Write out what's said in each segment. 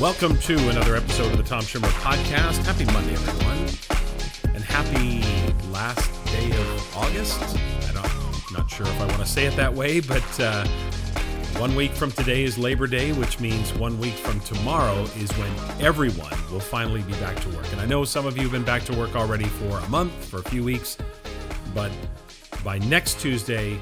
Welcome to another episode of the Tom Schimmer Podcast. Happy Monday, everyone, and happy last day of August. I don't, I'm not sure if I want to say it that way, but uh, one week from today is Labor Day, which means one week from tomorrow is when everyone will finally be back to work. And I know some of you have been back to work already for a month, for a few weeks, but by next Tuesday,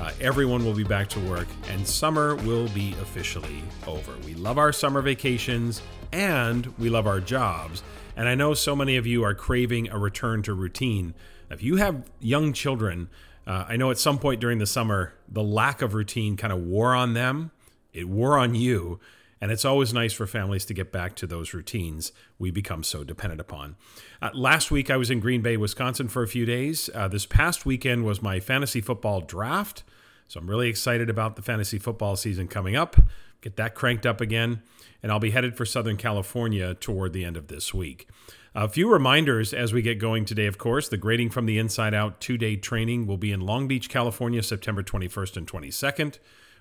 uh, everyone will be back to work and summer will be officially over. We love our summer vacations and we love our jobs. And I know so many of you are craving a return to routine. If you have young children, uh, I know at some point during the summer, the lack of routine kind of wore on them, it wore on you. And it's always nice for families to get back to those routines we become so dependent upon. Uh, last week, I was in Green Bay, Wisconsin for a few days. Uh, this past weekend was my fantasy football draft. So I'm really excited about the fantasy football season coming up. Get that cranked up again. And I'll be headed for Southern California toward the end of this week. A few reminders as we get going today, of course. The Grading from the Inside Out two day training will be in Long Beach, California, September 21st and 22nd.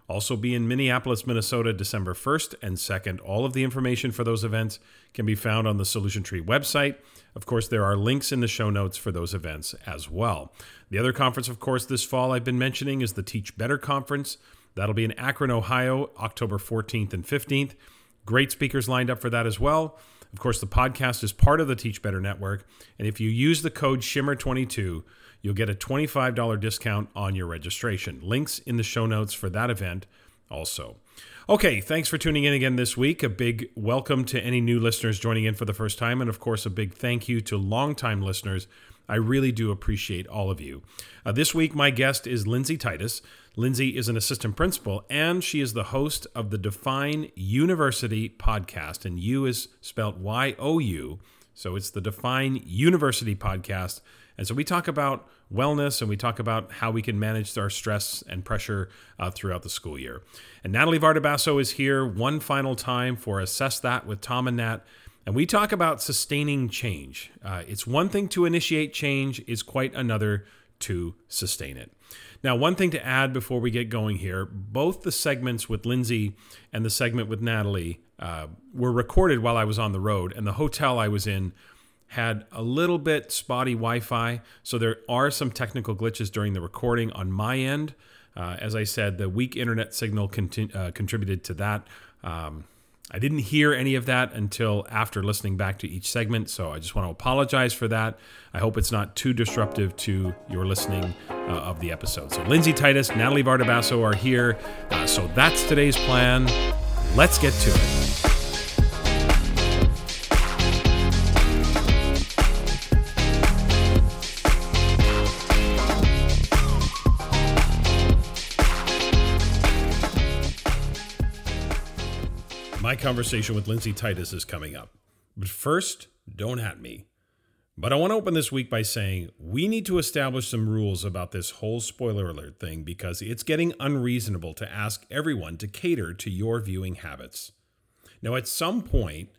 Also be in Minneapolis, Minnesota, December 1st and 2nd. All of the information for those events can be found on the Solution Tree website. Of course, there are links in the show notes for those events as well. The other conference, of course, this fall I've been mentioning is the Teach Better Conference. That'll be in Akron, Ohio, October 14th and 15th. Great speakers lined up for that as well. Of course, the podcast is part of the Teach Better Network. And if you use the code SCHIMMER22, you'll get a $25 discount on your registration. Links in the show notes for that event also. Okay, thanks for tuning in again this week. A big welcome to any new listeners joining in for the first time. And of course, a big thank you to longtime listeners. I really do appreciate all of you. Uh, this week, my guest is Lindsay Titus. Lindsay is an assistant principal and she is the host of the Define University podcast. And U is spelled Y O U. So it's the Define University podcast. And so we talk about wellness and we talk about how we can manage our stress and pressure uh, throughout the school year. And Natalie Vardabasso is here one final time for Assess That with Tom and Nat. And we talk about sustaining change. Uh, it's one thing to initiate change, it's quite another to sustain it. Now, one thing to add before we get going here both the segments with Lindsay and the segment with Natalie uh, were recorded while I was on the road, and the hotel I was in had a little bit spotty Wi Fi, so there are some technical glitches during the recording on my end. Uh, as I said, the weak internet signal conti- uh, contributed to that. Um, I didn't hear any of that until after listening back to each segment, so I just want to apologize for that. I hope it's not too disruptive to your listening uh, of the episode. So, Lindsay Titus, Natalie Vardabasso are here. Uh, so, that's today's plan. Let's get to it. Conversation with Lindsay Titus is coming up. But first, don't at me. But I want to open this week by saying we need to establish some rules about this whole spoiler alert thing because it's getting unreasonable to ask everyone to cater to your viewing habits. Now, at some point,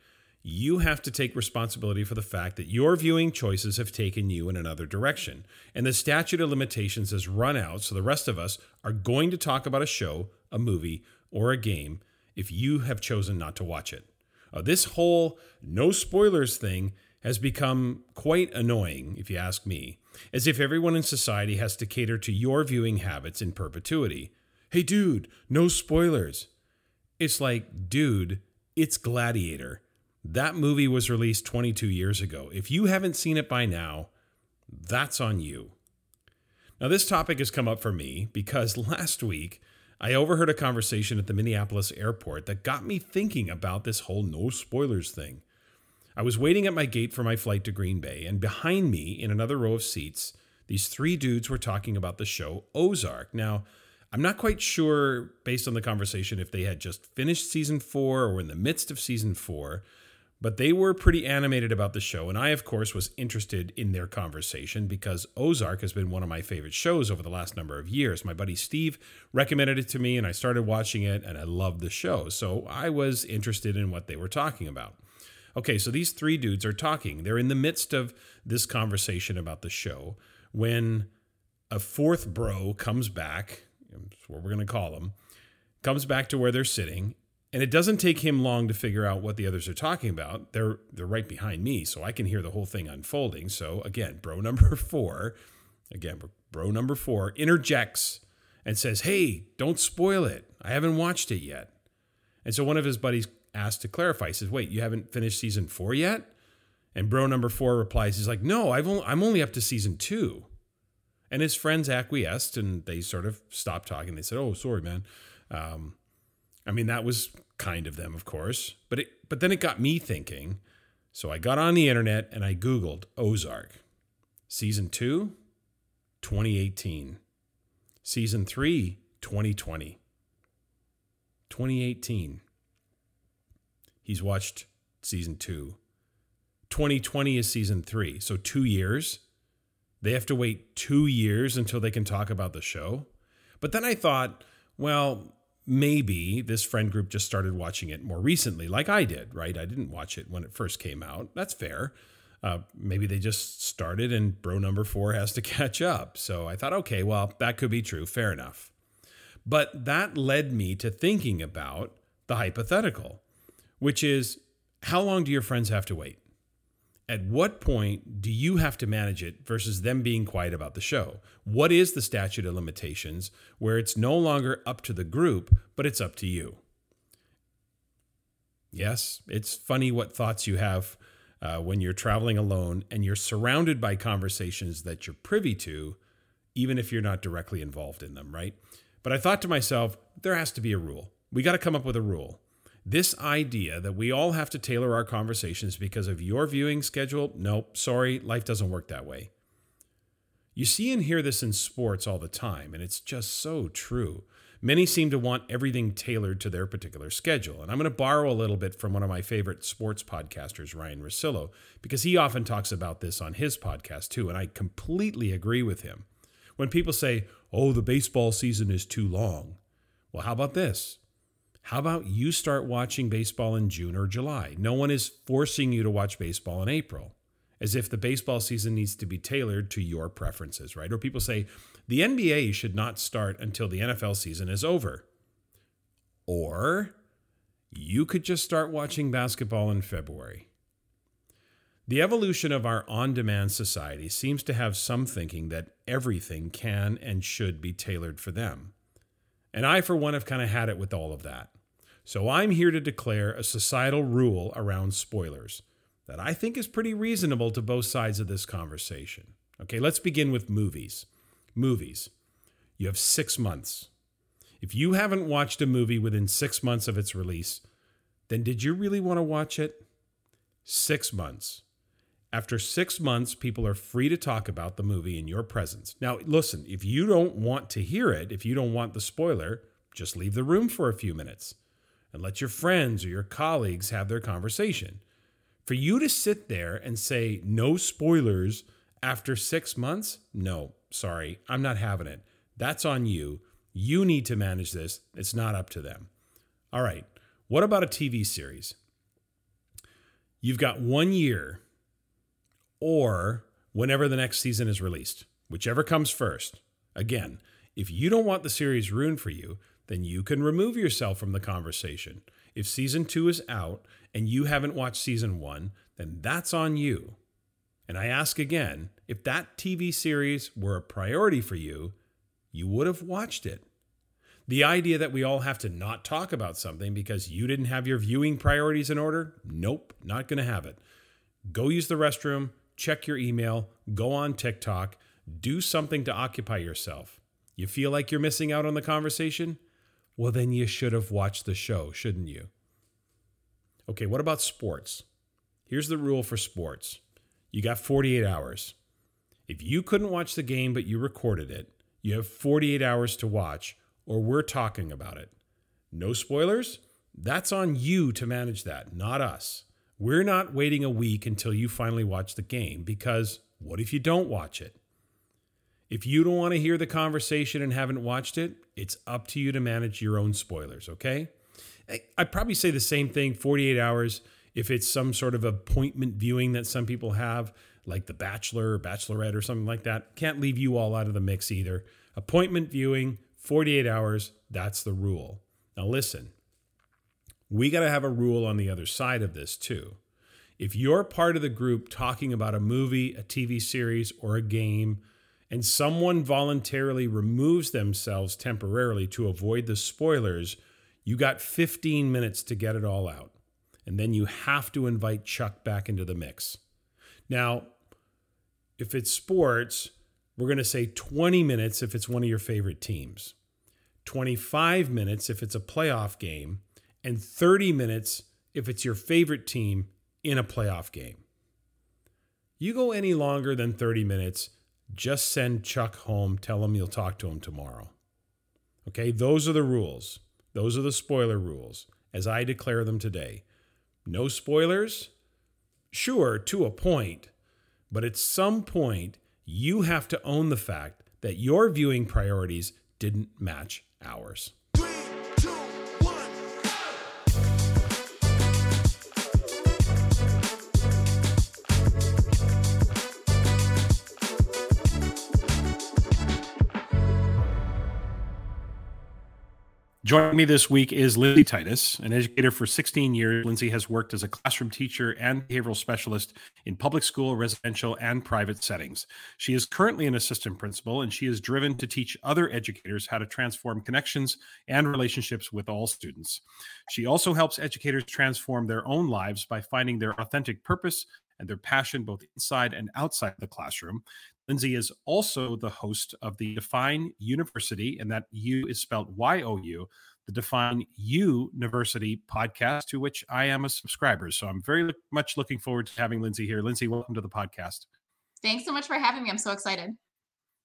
you have to take responsibility for the fact that your viewing choices have taken you in another direction, and the statute of limitations has run out, so the rest of us are going to talk about a show, a movie, or a game if you have chosen not to watch it. Uh, this whole no spoilers thing has become quite annoying, if you ask me, as if everyone in society has to cater to your viewing habits in perpetuity. Hey, dude, no spoilers. It's like, dude, it's Gladiator. That movie was released 22 years ago. If you haven't seen it by now, that's on you. Now, this topic has come up for me because last week I overheard a conversation at the Minneapolis airport that got me thinking about this whole no spoilers thing. I was waiting at my gate for my flight to Green Bay, and behind me, in another row of seats, these three dudes were talking about the show Ozark. Now, I'm not quite sure, based on the conversation, if they had just finished season four or were in the midst of season four, but they were pretty animated about the show, and I, of course, was interested in their conversation because Ozark has been one of my favorite shows over the last number of years. My buddy Steve recommended it to me, and I started watching it, and I loved the show. So I was interested in what they were talking about. Okay, so these three dudes are talking. They're in the midst of this conversation about the show when a fourth bro comes back, that's what we're going to call him, comes back to where they're sitting And it doesn't take him long to figure out what the others are talking about. They're they're right behind me, so I can hear the whole thing unfolding. So again, bro number 4, again, bro number 4 interjects and says, "Hey, don't spoil it. I haven't watched it yet." And so one of his buddies asked to clarify. He says, "Wait, you haven't finished season 4 yet?" And bro number 4 replies, he's like, "No, I've only, I'm only up to season 2." And his friends acquiesced and they sort of stopped talking. They said, "Oh, sorry, man." Um, I mean, that was kind of them, of course, but it but then it got me thinking. So I got on the internet and I googled Ozark. Season 2, 2018. Season 3, 2020. 2018. He's watched season 2. 2020 is season 3. So 2 years. They have to wait 2 years until they can talk about the show. But then I thought, well, maybe this friend group just started watching it more recently, like I did, right? I didn't watch it when it first came out. That's fair. Uh, maybe they just started and bro number four has to catch up. So I thought, okay, well, that could be true. Fair enough. But that led me to thinking about the hypothetical, which is how long do your friends have to wait? At what point do you have to manage it versus them being quiet about the show? What is the statute of limitations where it's no longer up to the group, but it's up to you? Yes, it's funny what thoughts you have uh, when you're traveling alone and you're surrounded by conversations that you're privy to, even if you're not directly involved in them, right? But I thought to myself, there has to be a rule. We got to come up with a rule. This idea that we all have to tailor our conversations because of your viewing schedule, nope, sorry, life doesn't work that way. You see and hear this in sports all the time, and it's just so true. Many seem to want everything tailored to their particular schedule. And I'm going to borrow a little bit from one of my favorite sports podcasters, Ryan Russillo, because he often talks about this on his podcast too. And I completely agree with him. When people say, oh, the baseball season is too long, well, how about this? How about you start watching baseball in June or July? No one is forcing you to watch baseball in April, as if the baseball season needs to be tailored to your preferences, right? Or people say the NBA should not start until the NFL season is over. Or you could just start watching basketball in February. The evolution of our on demand society seems to have some thinking that everything can and should be tailored for them. And I, for one, have kind of had it with all of that. So I'm here to declare a societal rule around spoilers that I think is pretty reasonable to both sides of this conversation. Okay, let's begin with movies. Movies. You have six months. If you haven't watched a movie within six months of its release, then did you really want to watch it? Six months. After six months, people are free to talk about the movie in your presence. Now, listen, if you don't want to hear it, if you don't want the spoiler, just leave the room for a few minutes and let your friends or your colleagues have their conversation. For you to sit there and say no spoilers after six months, no, sorry, I'm not having it. That's on you. You need to manage this. It's not up to them. All right, what about a TV series? You've got one year or whenever the next season is released, whichever comes first. Again, if you don't want the series ruined for you, then you can remove yourself from the conversation. If season two is out and you haven't watched season one, then that's on you. And I ask again if that TV series were a priority for you, you would have watched it. The idea that we all have to not talk about something because you didn't have your viewing priorities in order, nope, not going to have it. Go use the restroom, check your email, go on TikTok, do something to occupy yourself. You feel like you're missing out on the conversation? Well, then you should have watched the show, shouldn't you? Okay, what about sports? Here's the rule for sports you got 48 hours. If you couldn't watch the game but you recorded it, you have 48 hours to watch, or we're talking about it. No spoilers? That's on you to manage that, not us. We're not waiting a week until you finally watch the game because what if you don't watch it? If you don't want to hear the conversation and haven't watched it, it's up to you to manage your own spoilers, okay? I'd probably say the same thing 48 hours if it's some sort of appointment viewing that some people have, like The Bachelor or Bachelorette or something like that. Can't leave you all out of the mix either. Appointment viewing, 48 hours, that's the rule. Now, listen, we got to have a rule on the other side of this too. If you're part of the group talking about a movie, a TV series, or a game, and someone voluntarily removes themselves temporarily to avoid the spoilers, you got 15 minutes to get it all out. And then you have to invite Chuck back into the mix. Now, if it's sports, we're going to say 20 minutes if it's one of your favorite teams, 25 minutes if it's a playoff game, and 30 minutes if it's your favorite team in a playoff game. You go any longer than 30 minutes, just send Chuck home, tell him you'll talk to him tomorrow. Okay, those are the rules. Those are the spoiler rules as I declare them today. No spoilers? Sure, to a point, but at some point, you have to own the fact that your viewing priorities didn't match ours. Joining me this week is Lindsay Titus, an educator for 16 years. Lindsay has worked as a classroom teacher and behavioral specialist in public school, residential, and private settings. She is currently an assistant principal, and she is driven to teach other educators how to transform connections and relationships with all students. She also helps educators transform their own lives by finding their authentic purpose and their passion both inside and outside the classroom. Lindsay is also the host of the Define University, and that U is spelled Y O U, the Define U University podcast, to which I am a subscriber. So I'm very much looking forward to having Lindsay here. Lindsay, welcome to the podcast. Thanks so much for having me. I'm so excited.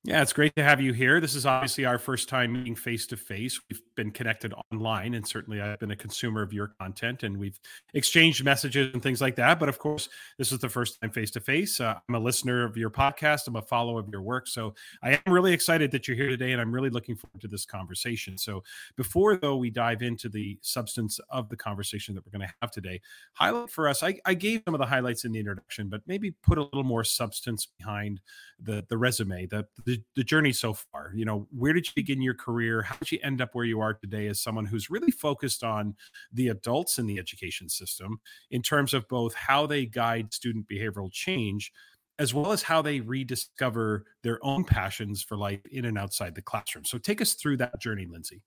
Yeah, it's great to have you here. This is obviously our first time meeting face to face. We've been connected online, and certainly I've been a consumer of your content, and we've exchanged messages and things like that. But of course, this is the first time face to face. I'm a listener of your podcast, I'm a follower of your work. So I am really excited that you're here today, and I'm really looking forward to this conversation. So before, though, we dive into the substance of the conversation that we're going to have today, highlight for us, I, I gave some of the highlights in the introduction, but maybe put a little more substance behind the, the resume, the, the the, journey so far. You know, where did you begin your career? How did you end up where you are today as someone who's really focused on the adults in the education system in terms of both how they guide student behavioral change as well as how they rediscover their own passions for life in and outside the classroom. So take us through that journey, Lindsay.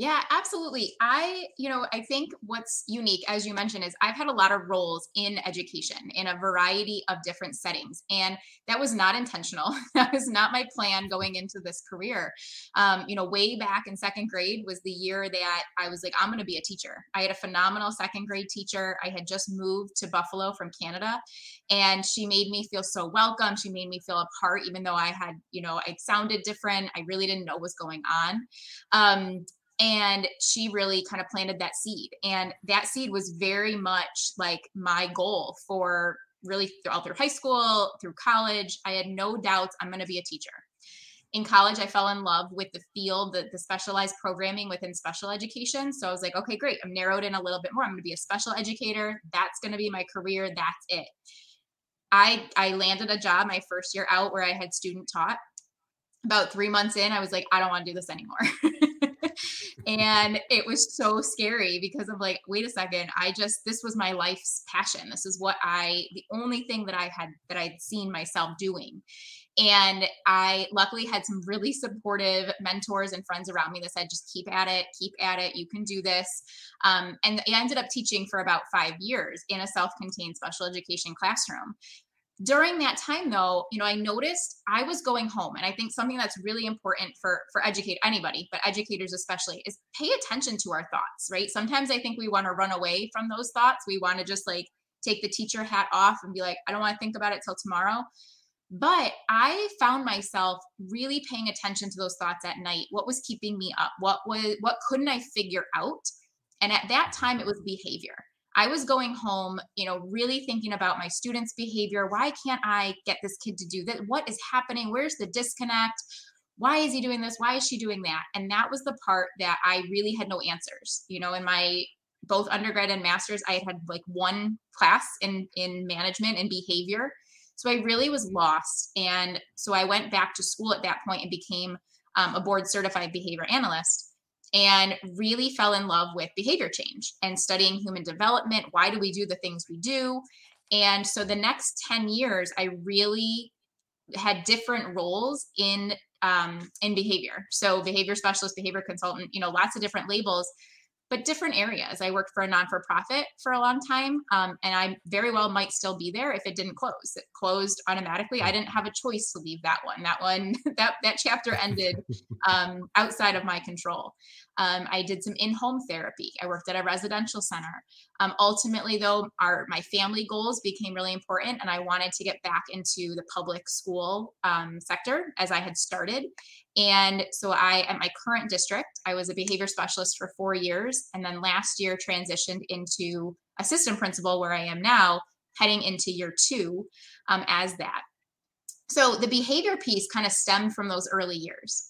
Yeah, absolutely. I, you know, I think what's unique, as you mentioned, is I've had a lot of roles in education in a variety of different settings. And that was not intentional. that was not my plan going into this career. Um, you know, way back in second grade was the year that I was like, I'm going to be a teacher. I had a phenomenal second grade teacher. I had just moved to Buffalo from Canada. And she made me feel so welcome. She made me feel a part, even though I had, you know, I sounded different. I really didn't know what was going on. Um, and she really kind of planted that seed and that seed was very much like my goal for really throughout through high school through college. I had no doubts i'm going to be a teacher. In college i fell in love with the field the, the specialized programming within special education so i was like okay great i'm narrowed in a little bit more. I'm going to be a special educator. That's going to be my career. That's it. I i landed a job my first year out where i had student taught. About three months in i was like i don't want to do this anymore and it was so scary because of like wait a second i just this was my life's passion. This is what i the only thing that i had that i'd seen myself doing. And i luckily had some really supportive mentors and friends around me that said just keep at it keep at it you can do this. Um, and i ended up teaching for about five years in a self-contained special education classroom during that time though you know i noticed i was going home and i think something that's really important for for educate anybody but educators especially is pay attention to our thoughts right? Sometimes i think we want to run away from those thoughts. We want to just like take the teacher hat off and be like i don't want to think about it till tomorrow. But i found myself really paying attention to those thoughts at night. What was keeping me up? What was what couldn't i figure out? And at that time it was behavior I was going home, you know, really thinking about my students' behavior. Why can't I get this kid to do that? What is happening? Where's the disconnect? Why is he doing this? Why is she doing that? And that was the part that I really had no answers. You know, in my both undergrad and masters, I had like one class in in management and behavior. So I really was lost. And so I went back to school at that point and became um, a board certified behavior analyst and really fell in love with behavior change and studying human development. Why do we do the things we do? And so the next 10 years, I really had different roles in um, in behavior. So behavior specialist, behavior consultant, you know, lots of different labels but different areas. I worked for a non for profit for a long time, um, and I very well might still be there if it didn't close. It closed automatically. I didn't have a choice to leave that one. That one, that that chapter ended um, outside of my control. Um, I did some in-home therapy. I worked at a residential center. Um, ultimately, though, our my family goals became really important, and I wanted to get back into the public school um, sector as I had started. And so I, at my current district, I was a behavior specialist for four years. And then last year transitioned into assistant principal where I am now, heading into year two um, as that. So the behavior piece kind of stemmed from those early years.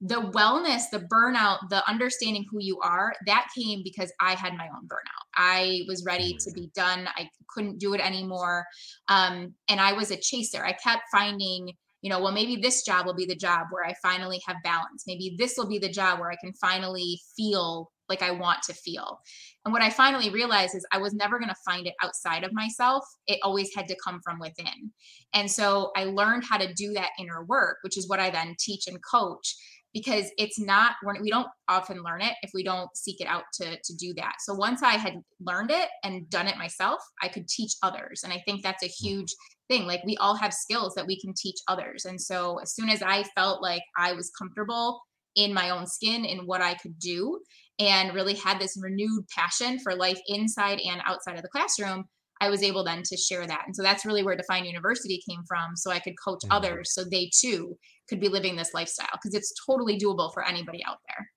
The wellness, the burnout, the understanding who you are, that came because I had my own burnout. I was ready to be done. I couldn't do it anymore. Um, and I was a chaser. I kept finding you know, well, maybe this job will be the job where I finally have balance. Maybe this will be the job where I can finally feel like I want to feel. And what I finally realized is I was never going to find it outside of myself. It always had to come from within. And so I learned how to do that inner work, which is what I then teach and coach because it's not we don't often learn it if we don't seek it out to to do that. So once i had learned it and done it myself i could teach others. And i think that's a mm. huge thing. Like we all have skills that we can teach others. And so as soon as i felt like i was comfortable in my own skin in what i could do and really had this renewed passion for life inside and outside of the classroom i was able then to share that. And so that's really where define university came from so i could coach mm-hmm. others so they too could be living this lifestyle because it's totally doable for anybody out there.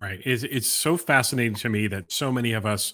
Right. It's, it's so fascinating to me that so many of us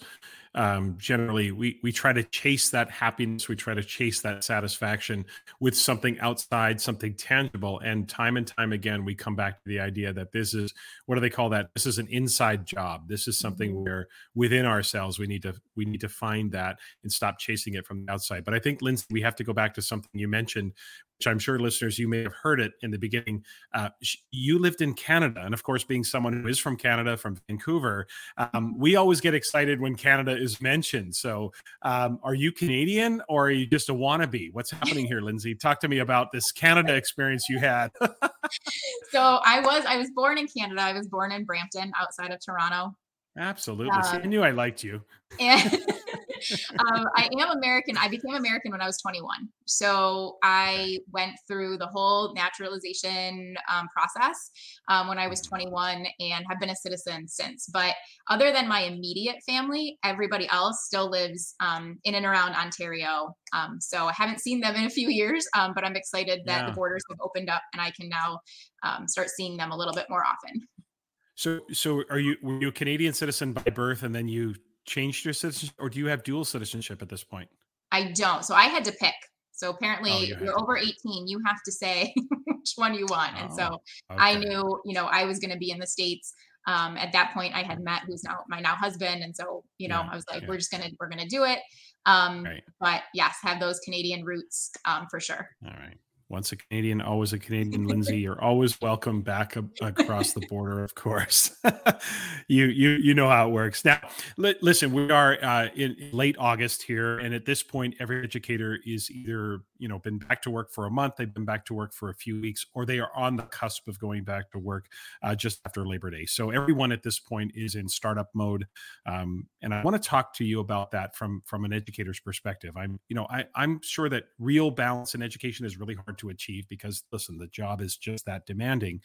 um, generally we we try to chase that happiness we try to chase that satisfaction with something outside something tangible. And time and time again we come back to the idea that this is what do they call that? This is an inside job. This is something mm-hmm. where within ourselves we need to we need to find that and stop chasing it from the outside. But i think lindsay we have to go back to something you mentioned which I'm sure listeners, you may have heard it in the beginning. Uh, you lived in Canada. And of course, being someone who is from Canada, from Vancouver, um, we always get excited when Canada is mentioned. So, um, are you Canadian or are you just a wannabe? What's happening here, Lindsay? Talk to me about this Canada experience you had. so, I was I was born in Canada. I was born in Brampton, outside of Toronto. Absolutely. Um, I knew I liked you. And um, I am American. I became American when I was 21. So I went through the whole naturalization um, process um, when I was 21 and have been a citizen since. But other than my immediate family, everybody else still lives um, in and around Ontario. Um, so I haven't seen them in a few years, um, but I'm excited that yeah. the borders have opened up and I can now start seeing them a little bit more often. So, so are you were you a Canadian citizen by birth, and then you changed your citizenship, or do you have dual citizenship at this point? I don't. So I had to pick. So apparently, oh, you you're over 18. You have to say which one you want. Oh, and so oh, okay. I knew, you know, I was going to be in the states. Um, at that point, I had met who's now my now husband, and so you know, yeah, I was like, yeah. we're just gonna we're gonna do it. Um, right. But yes, have those Canadian roots um, for sure. All right once a Canadian, always a Canadian. Lindsay, you're always welcome back across the border. Of course, you you you know how it works. Now, li- listen, we are uh, in late August here, and at this point, every educator is either you know been back to work for a month, they've been back to work for a few weeks, or they are on the cusp of going back to work uh, just after Labor Day. So everyone at this point is in startup mode, um, and I want to talk to you about that from from an educator's perspective. I'm you know I I'm sure that real balance in education is really hard to achieve because listen, the job is just that demanding.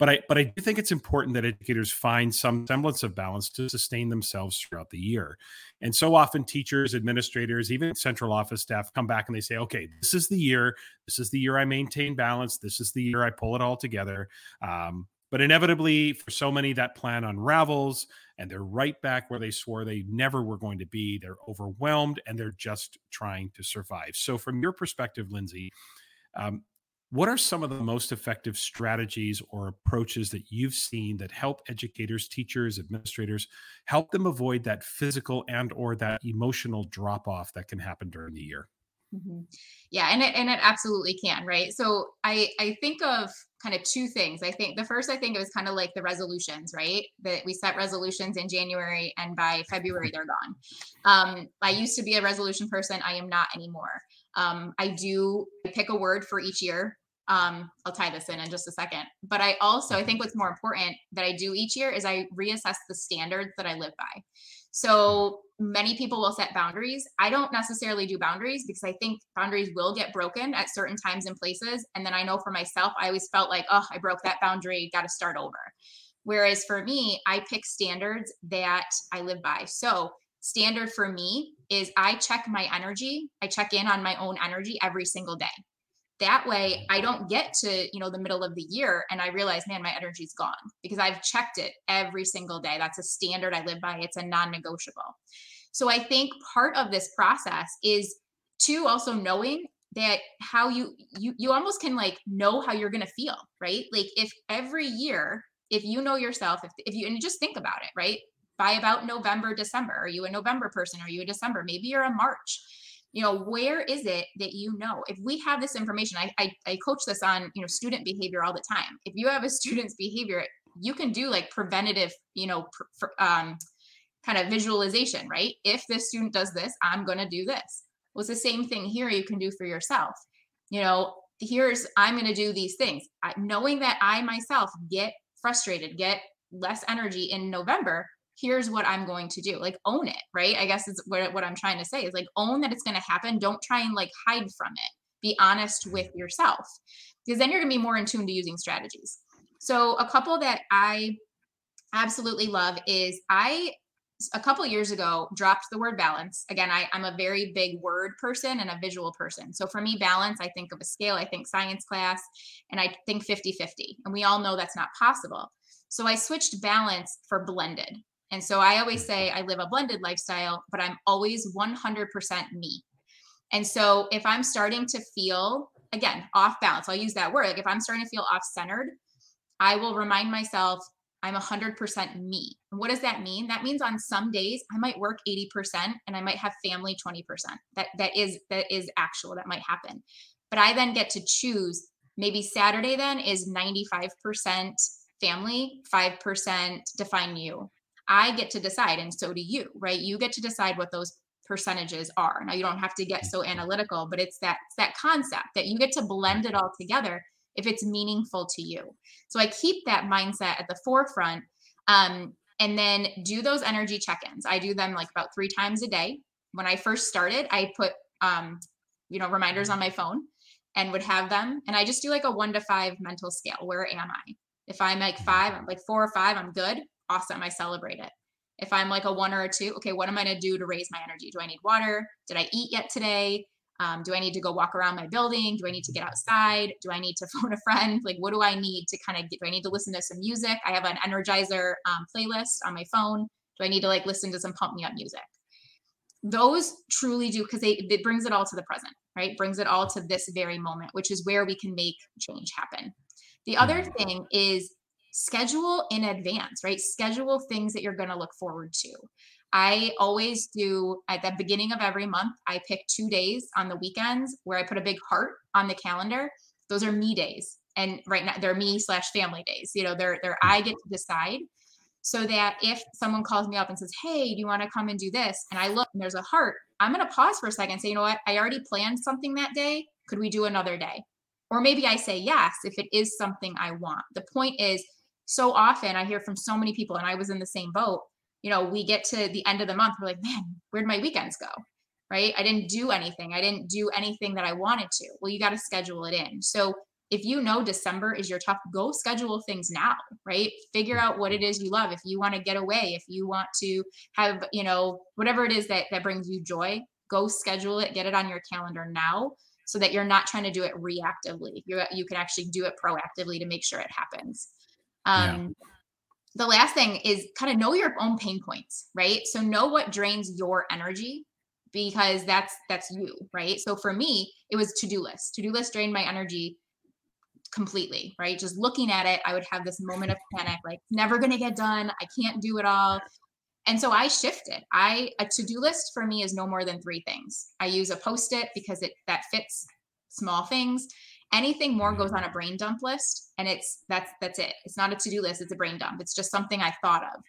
But I but I do think it's important that educators find some semblance of balance to sustain themselves throughout the year. And so often teachers, administrators, even central office staff come back and they say, okay, this is the year. This is the year I maintain balance. This is the year I pull it all together. Um, but inevitably, for so many, that plan unravels and they're right back where they swore they never were going to be. They're overwhelmed and they're just trying to survive. So, from your perspective, Lindsay, um, what are some of the most effective strategies or approaches that you've seen that help educators, teachers, administrators help them avoid that physical and or that emotional drop off that can happen during the year? Mm-hmm. Yeah, and it and it absolutely can, right? So I I think of kind of two things. I think the first I think it was kind of like the resolutions, right? That we set resolutions in January and by February they're gone. Um, I used to be a resolution person. I am not anymore. Um, I do pick a word for each year. Um, I'll tie this in in just a second. But I also I think what's more important that I do each year is I reassess the standards that I live by. So many people will set boundaries. I don't necessarily do boundaries because I think boundaries will get broken at certain times and places. And then I know for myself, I always felt like, oh, I broke that boundary, got to start over. Whereas for me, I pick standards that I live by. So, standard for me is I check my energy, I check in on my own energy every single day that way i don't get to you know the middle of the year and i realize man my energy's gone because i've checked it every single day. That's a standard i live by. It's a non-negotiable. So i think part of this process is to also knowing that how you you you almost can like know how you're going to feel right? Like if every year if you know yourself if, if you and just think about it right? By about november december are you a november person? Are you a december? Maybe you're a march you know where is it that you know? If we have this information I, I, I coach this on you know student behavior all the time. If you have a student's behavior you can do like preventative you know pr- um, kind of visualization right? If this student does this i'm going to do this. Well it's the same thing here you can do for yourself. You know here's i'm going to do these things. I, knowing that i myself get frustrated get less energy in november here's what I'm going to do. Like own it, right? I guess is what, what I'm trying to say is like own that it's going to happen. Don't try and like hide from it. Be honest with yourself because then you're going to be more in tune to using strategies. So a couple that I absolutely love is I a couple years ago dropped the word balance again I, i'm a very big word person and a visual person so for me balance i think of a scale i think science class and i think 50 50 and we all know that's not possible so i switched balance for blended and so I always say I live a blended lifestyle, but I'm always 100% me. And so if I'm starting to feel, again, off balance, I'll use that word. Like if I'm starting to feel off centered, I will remind myself I'm 100% me. And what does that mean? That means on some days I might work 80% and I might have family 20%. That that is that is actual that might happen. But I then get to choose maybe Saturday then is 95% family, 5% define you. I get to decide, and so do you, right? You get to decide what those percentages are. Now you don't have to get so analytical, but it's that it's that concept that you get to blend it all together if it's meaningful to you. So I keep that mindset at the forefront. Um, and then do those energy check-ins. I do them like about three times a day. When I first started, I put um, you know, reminders on my phone and would have them. And I just do like a one to five mental scale. Where am I? If I'm like five, I'm like four or five, I'm good awesome. I celebrate it. If I'm like a one or a two, okay, what am I going to do to raise my energy? Do I need water? Did I eat yet today? Um, do I need to go walk around my building? Do I need to get outside? Do I need to phone a friend? Like, what do I need to kind of get? Do I need to listen to some music? I have an Energizer um, playlist on my phone. Do I need to like listen to some pump me up music? Those truly do because it brings it all to the present, right? Brings it all to this very moment, which is where we can make change happen. The other mm-hmm. thing is schedule in advance, right? Schedule things that you're going to look forward to. I always do at the beginning of every month, I pick two days on the weekends where I put a big heart on the calendar. Those are me days. And right now they're me slash family days. You know, they're they're I get to decide so that if someone calls me up and says, Hey, do you want to come and do this? And I look and there's a heart, I'm gonna pause for a second and say, you know what, I already planned something that day. Could we do another day? Or maybe I say yes if it is something I want. The point is so often I hear from so many people, and I was in the same boat. You know, we get to the end of the month, we're like, man, where'd my weekends go? Right? I didn't do anything. I didn't do anything that I wanted to. Well, you got to schedule it in. So if you know December is your tough, go schedule things now, right? Figure out what it is you love. If you want to get away, if you want to have, you know, whatever it is that that brings you joy, go schedule it, get it on your calendar now so that you're not trying to do it reactively. You you can actually do it proactively to make sure it happens. Um, yeah. The last thing is kind of know your own pain points, right? So know what drains your energy because that's that's you, right? So for me, it was to-do list. To-do list drained my energy completely, right? Just looking at it, I would have this moment of panic, like never gonna get done. I can't do it all. And so I shifted. I a to-do list for me is no more than three things. I use a post-it because it that fits small things. Anything more goes mm. on a brain dump list and it's that's that's it. It's not a to-do list, it's a brain dump. It's just something I thought of.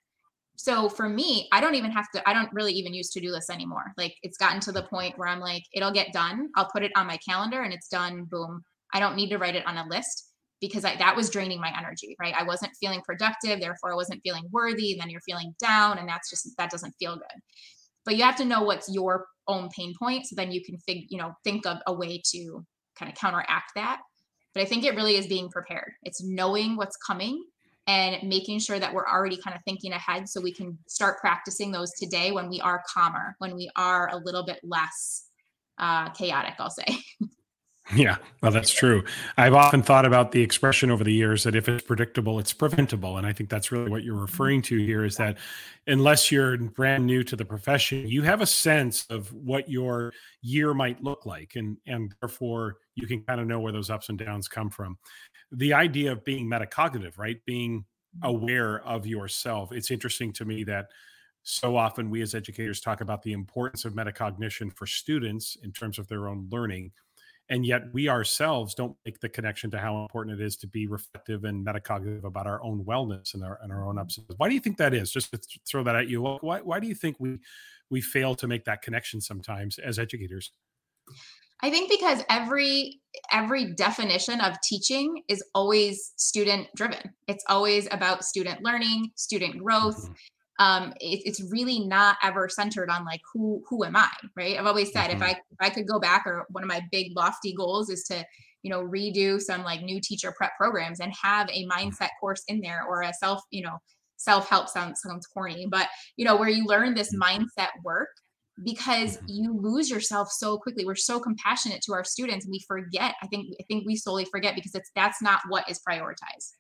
So for me, I don't even have to I don't really even use to-do lists anymore. Like it's gotten to the point where I'm like it'll get done. I'll put it on my calendar and it's done. Boom. I don't need to write it on a list because I, that was draining my energy, right? I wasn't feeling productive, therefore I wasn't feeling worthy. Then you're feeling down, and that's just that doesn't feel good. But you have to know what's your own pain point, so then you can fig, you know, think of a way to kind of counteract that. But I think it really is being prepared. It's knowing what's coming and making sure that we're already kind of thinking ahead so we can start practicing those today when we are calmer, when we are a little bit less uh, chaotic, I'll say. Yeah, well, that's true. I've often thought about the expression over the years that if it's predictable, it's preventable. And I think that's really what you're mm-hmm. referring to here is that unless you're brand new to the profession, you have a sense of what your year might look like. And, and therefore, you can kind of know where those ups and downs come from. The idea of being metacognitive, right? Being mm-hmm. aware of yourself. It's interesting to me that so often we as educators talk about the importance of metacognition for students in terms of their own learning and yet we ourselves don't make the connection to how important it is to be reflective and metacognitive about our own wellness and our, and our own ups and downs. Why do you think that is? Just to throw that at you. Why, why do you think we we fail to make that connection sometimes as educators? I think because every every definition of teaching is always student driven. It's always about student learning, student growth. Mm-hmm um, it, it's really not ever centered on like who who am I, right? I've always said mm-hmm. if I if I could go back, or one of my big lofty goals is to you know redo some like new teacher prep programs and have a mm-hmm. mindset course in there or a self you know self help sounds sounds corny, but you know where you learn this mm-hmm. mindset work because mm-hmm. you lose yourself so quickly we're so compassionate to our students and we forget i think i think we solely forget because it's that's not what is prioritized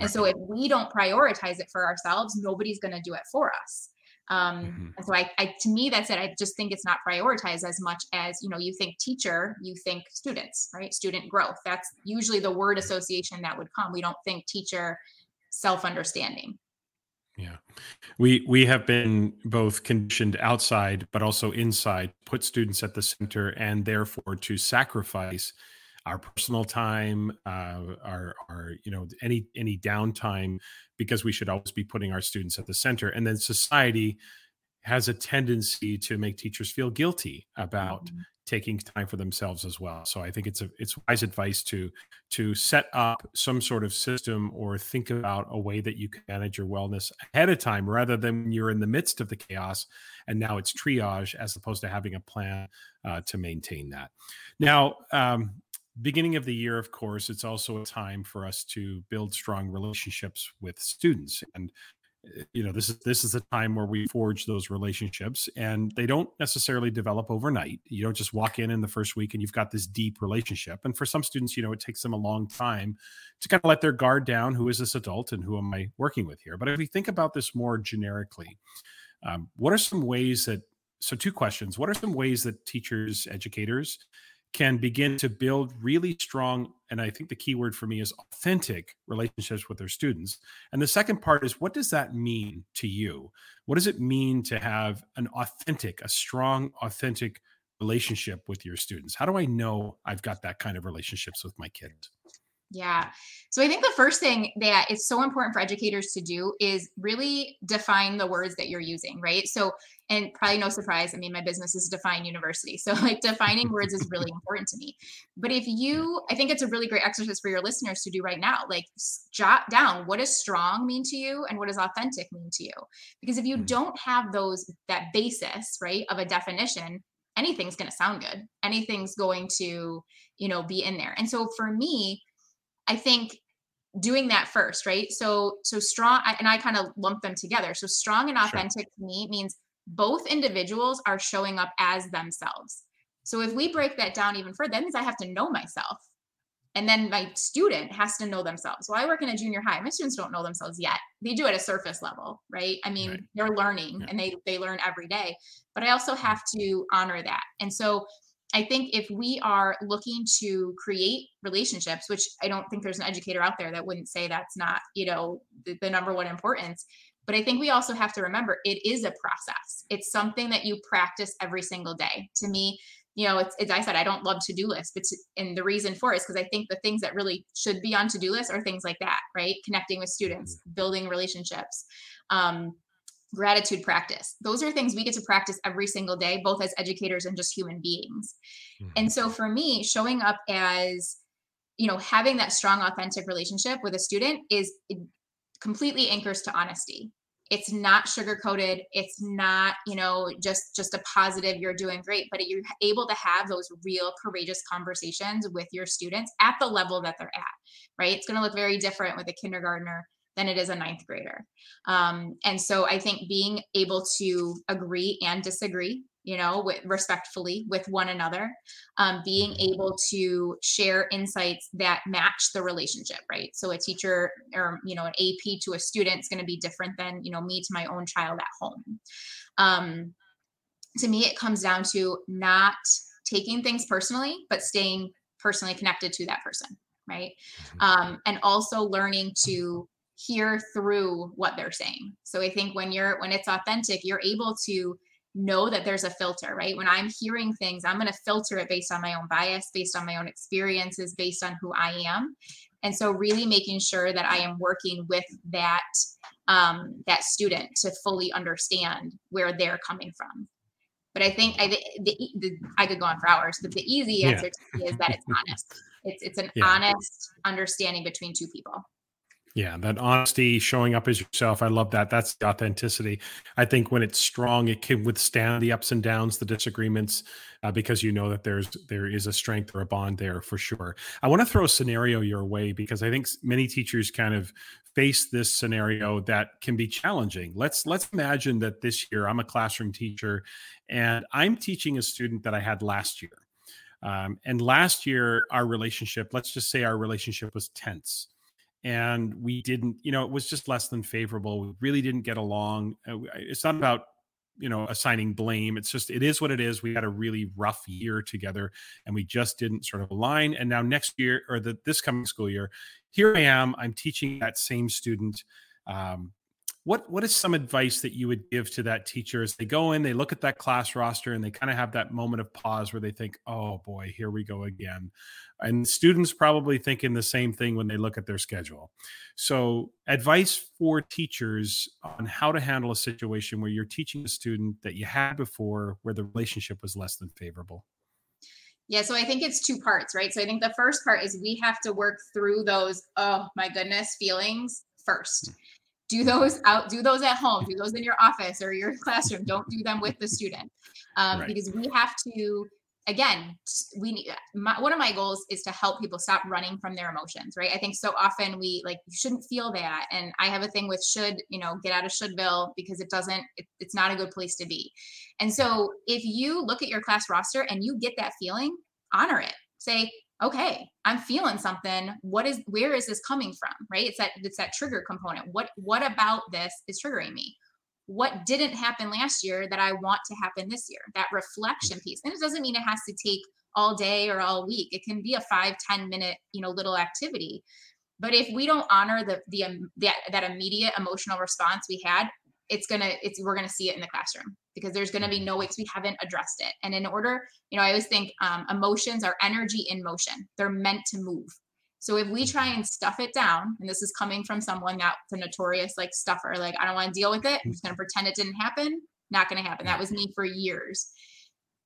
and so if we don't prioritize it for ourselves, nobody's going to do it for us. Um, mm-hmm. And so I, I, to me, that's it. I just think it's not prioritized as much as, you know, you think teacher, you think students, right? Student growth. That's usually the word association that would come. We don't think teacher self-understanding. Yeah. We we have been both conditioned outside but also inside, put students at the center and therefore to sacrifice our personal time, uh, our our you know any any downtime, because we should always be putting our students at the center. And then society has a tendency to make teachers feel guilty about mm-hmm. Taking time for themselves as well. So I think it's a it's wise advice to to set up some sort of system or think about a way that you can manage your wellness ahead of time rather than you're in the midst of the chaos and now it's triage as opposed to having a plan uh, to maintain that. Now, um, beginning of the year of course it's also a time for us to build strong relationships with students and you know this is this is the time where we forge those relationships and they don't necessarily develop overnight. You don't just walk in in the first week and you've got this deep relationship. And for some students you know it takes them a long time to kind of let their guard down who is this adult and who am i working with here? But if we think about this more generically um, what are some ways that so two questions what are some ways that teachers educators can begin to build really strong and i think the key word for me is authentic relationships with their students. And the second part is what does that mean to you? What does it mean to have an authentic a strong authentic relationship with your students? How do i know i've got that kind of relationships with my kids yeah. So I think the first thing that is so important for educators to do is really define the words that you're using, right? So, and probably no surprise, I mean, my business is Define University. So, like, defining words is really important to me. But if you, I think it's a really great exercise for your listeners to do right now. Like, jot down what does strong mean to you and what does authentic mean to you? Because if you mm. don't have those, that basis, right, of a definition, anything's going to sound good. Anything's going to, you know, be in there. And so for me, I think doing that first, right? So so strong and I kind of lump them together. So strong and authentic sure. to me means both individuals are showing up as themselves. So if we break that down even further, that means I have to know myself. And then my student has to know themselves. Well, I work in a junior high. My students don't know themselves yet. They do at a surface level, right? I mean, right. they're learning yeah. and they they learn every day. But I also have to honor that. And so I think if we are looking to create relationships, which I don't think there's an educator out there that wouldn't say that's not, you know, the, the number one importance, but i think we also have to remember it is a process. It's something that you practice every single day. To me you know it's, it's i said i don't love to-do lists but to, and the reason for it is because i think the things that really should be on to-do lists are things like that right? Connecting with students mm. building relationships um, gratitude practice. Those are things we get to practice every single day both as educators and just human beings. Mm-hmm. and so for me showing up as you know having that strong authentic relationship with a student is completely anchors to honesty. It's not sugar coated it's not you know just just a positive you're doing great but you're able to have those real courageous conversations with your students at the level that they're at right? It's going to look very different with a kindergartner than it is a ninth grader. Um, and so I think being able to agree and disagree, you know, with, respectfully with one another, um, being able to share insights that match the relationship, right? So a teacher or, you know, an AP to a student is going to be different than, you know, me to my own child at home. Um, to me, it comes down to not taking things personally, but staying personally connected to that person right mm-hmm. um, and also learning to hear through what they're saying. So I think when you're when it's authentic, you're able to know that there's a filter, right? When I'm hearing things, I'm going to filter it based on my own bias, based on my own experiences, based on who I am. And so really making sure that I am working with that um, that student to fully understand where they're coming from. But I think I, the, the, I could go on for hours, but the easy answer yeah. is that it's honest. It's it's an yeah. honest understanding between two people. Yeah, that honesty, showing up as yourself. I love that. That's the authenticity. I think when it's strong, it can withstand the ups and downs, the disagreements, uh, because you know that there's there is a strength or a bond there for sure. I want to throw a scenario your way because I think many teachers kind of face this scenario that can be challenging. Let's let's imagine that this year I'm a classroom teacher and I'm teaching a student that I had last year. Um, and last year, our relationship, let's just say our relationship was tense and we didn't you know it was just less than favorable we really didn't get along uh, it's not about you know assigning blame it's just it is what it is we had a really rough year together and we just didn't sort of align and now next year or the this coming school year here i am i'm teaching that same student um, what what is some advice that you would give to that teacher as they go in they look at that class roster and they kind of have that moment of pause where they think oh boy here we go again and students probably thinking the same thing when they look at their schedule so advice for teachers on how to handle a situation where you're teaching a student that you had before where the relationship was less than favorable yeah, so I think it's two parts, right? So I think the first part is we have to work through those, oh my goodness, feelings first. Hmm. Do those out do those at home do those in your office or your classroom. Don't do them with the student um, right. because we have to again we need my, one of my goals is to help people stop running from their emotions right? I think so often we like you shouldn't feel that. And i have a thing with should you know get out of shouldville because it doesn't it, it's not a good place to be. And so if you look at your class roster and you get that feeling honor it. Say okay i'm feeling something. What is where is this coming from right? It's that it's that trigger component. What what about this is triggering me? What didn't happen last year that i want to happen this year? That reflection piece. And it doesn't mean it has to take all day or all week. It can be a five ten minute you know little activity. But if we don't honor the the um, that, that immediate emotional response we had it's gonna it's we're gonna see it in the classroom because there's gonna be mm. no ways we haven't addressed it. And in order you know i always think um, emotions are energy in motion. They're meant to move. So if we mm. try and stuff it down and this is coming from someone that's a notorious like stuffer like i don't want to deal with it. I'm just gonna pretend it didn't happen. Not gonna happen. That was me for years.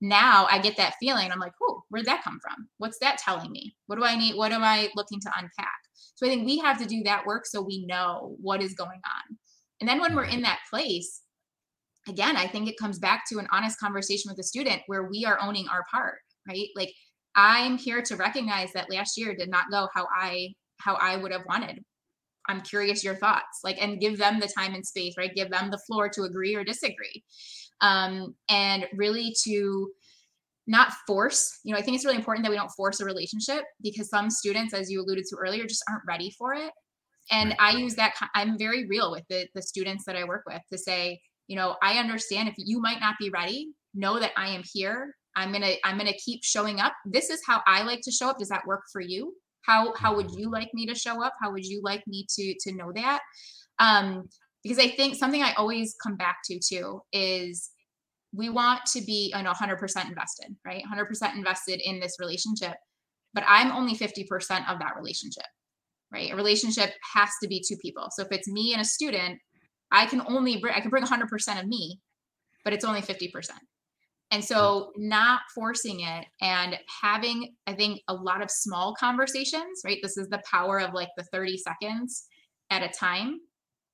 Now i get that feeling. I'm like oh where'd that come from? What's that telling me? What do i need what am i looking to unpack? So i think we have to do that work so we know what is going on. And then when we're mm. in that place, again, I think it comes back to an honest conversation with the student where we are owning our part, right? Like I'm here to recognize that last year did not go how I how I would have wanted. I'm curious your thoughts, like, and give them the time and space, right? Give them the floor to agree or disagree, um, and really to not force. You know, I think it's really important that we don't force a relationship because some students, as you alluded to earlier, just aren't ready for it and i use that i'm very real with the, the students that i work with to say you know i understand if you might not be ready know that i am here. I'm gonna i'm gonna keep showing up. This is how i like to show up. Does that work for you? How how would you like me to show up? How would you like me to to know that? Um because I think something I always come back to too is we want to be you know 100% invested, right? 100% invested in this relationship, but I'm only 50% of that relationship, right? A relationship has to be two people. So if it's me and a student, I can only bring I can bring 100% of me, but it's only 50%. And so not forcing it and having, I think, a lot of small conversations, right? This is the power of like the 30 seconds at a time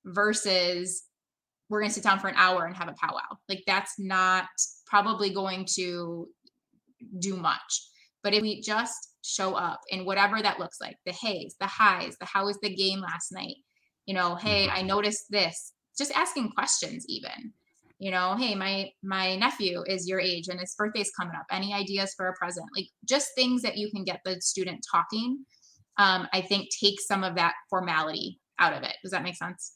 versus we're going to sit down for an hour and have a powwow. Like that's not probably going to do much. But if we just show up in whatever that looks like, the hays, the highs, the how was the game last night? You know, hey, mm-hmm. I noticed this. Just asking questions even. You know hey my my nephew is your age and his birthday's coming up. Any ideas for a present? Like just things that you can get the student talking um, i think take some of that formality out of it. Does that make sense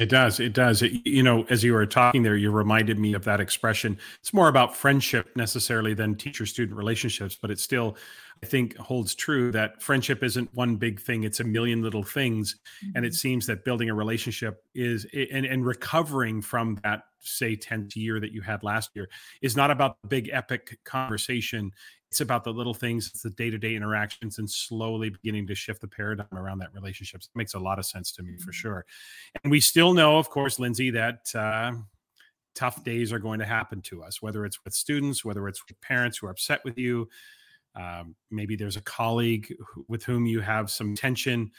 it does. It does. It, you know, as you were talking there, you reminded me of that expression. It's more about friendship necessarily than teacher student relationships, but it still, I think, holds true that friendship isn't one big thing, it's a million little things. Mm-hmm. And it mm-hmm. seems that building a relationship is, and, and recovering from that, say, 10th year that you had last year, is not about the big epic conversation it's about the little things it's the day-to-day interactions and slowly beginning to shift the paradigm around that relationship. It makes a lot of sense to me for mm-hmm. sure. And we still know of course lindsay that uh, tough days are going to happen to us whether it's with students whether it's with parents who are upset with you um, maybe there's a colleague who, with whom you have some tension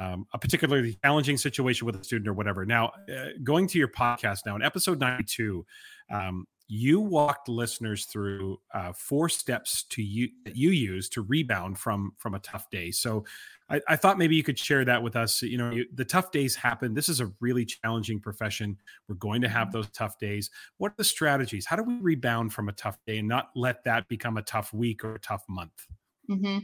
um, a particularly challenging situation with a student or whatever. Now uh, going to your podcast now in episode 92 um, you walked listeners through uh, four steps to you that you use to rebound from from a tough day. So I, I thought maybe you could share that with us. You know, you, the tough days happen. This is a really challenging profession. We're going to have mm-hmm. those tough days. What are the strategies? How do we rebound from a tough day and not let that become a tough week or a tough month? Mm-hmm.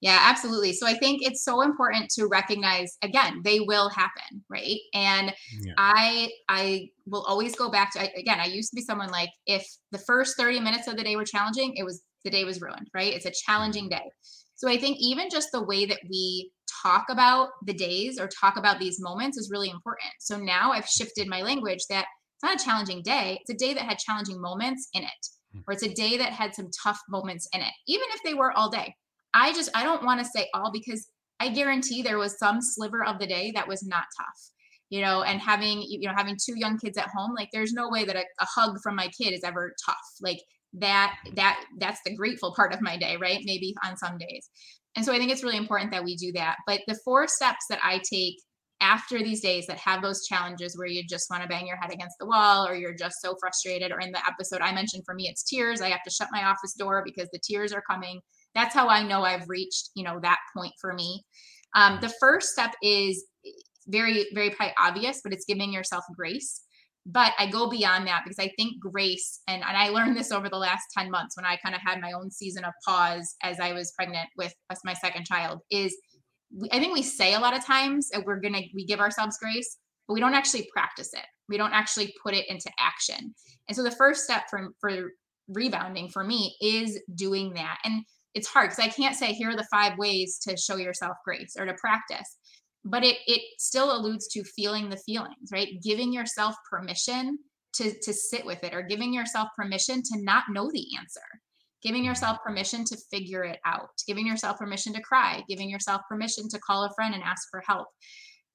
Yeah, absolutely. So I think it's so important to recognize again, they will happen, right? And yeah. I I will always go back to again, I used to be someone like if the first 30 minutes of the day were challenging, it was the day was ruined, right? It's a challenging mm-hmm. day. So I think even just the way that we talk about the days or talk about these moments is really important. So now I've shifted my language that it's not a challenging day, it's a day that had challenging moments in it hmm. or it's a day that had some tough moments in it, even if they were all day. I just I don't want to say all because I guarantee there was some sliver of the day that was not tough. You know, and having you know having two young kids at home, like there's no way that a, a hug from my kid is ever tough. Like that that that's the grateful part of my day, right? Maybe on some days. And so I think it's really important that we do that. But the four steps that I take after these days that have those challenges where you just want to bang your head against the wall or you're just so frustrated or in the episode I mentioned for me it's tears I have to shut my office door because the tears are coming that's how I know I've reached, you know, that point for me. Um, the first step is very, very probably obvious, but it's giving yourself grace. But I go beyond that because I think grace, and, and I learned this over the last 10 months when I kind of had my own season of pause as I was pregnant with my second child, is I think we say a lot of times that we're gonna we give ourselves grace, but we don't actually practice it. We don't actually put it into action. And so the first step for for rebounding for me is doing that. And it's hard because I can't say here are the five ways to show yourself grace or to practice. But it it still alludes to feeling the feelings, right? Giving yourself permission to to sit with it or giving yourself permission to not know the answer. Giving mm-hmm. yourself permission to figure it out, giving yourself permission to cry, giving yourself permission to call a friend and ask for help.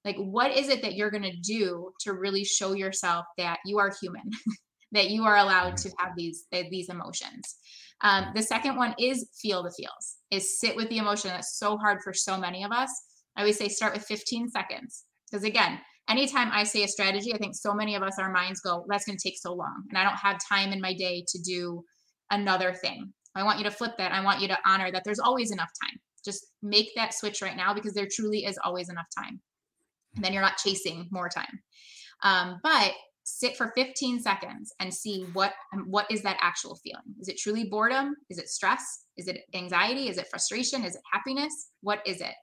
Like, what is it that you're going to do to really show yourself that you are human, that you are allowed to have these these emotions? Um, the second one is feel the feels, is sit with the emotion. That's so hard for so many of us. I always say start with 15 seconds. Because again, anytime I say a strategy, I think so many of us, our minds go, that's going to take so long. And I don't have time in my day to do another thing. I want you to flip that. I want you to honor that there's always enough time. Just make that switch right now because there truly is always enough time. And then you're not chasing more time. Um, but sit for 15 seconds and see what um, what is that actual feeling? Is it truly boredom? Is it stress? Is it anxiety? Is it frustration? Is it happiness? What is it?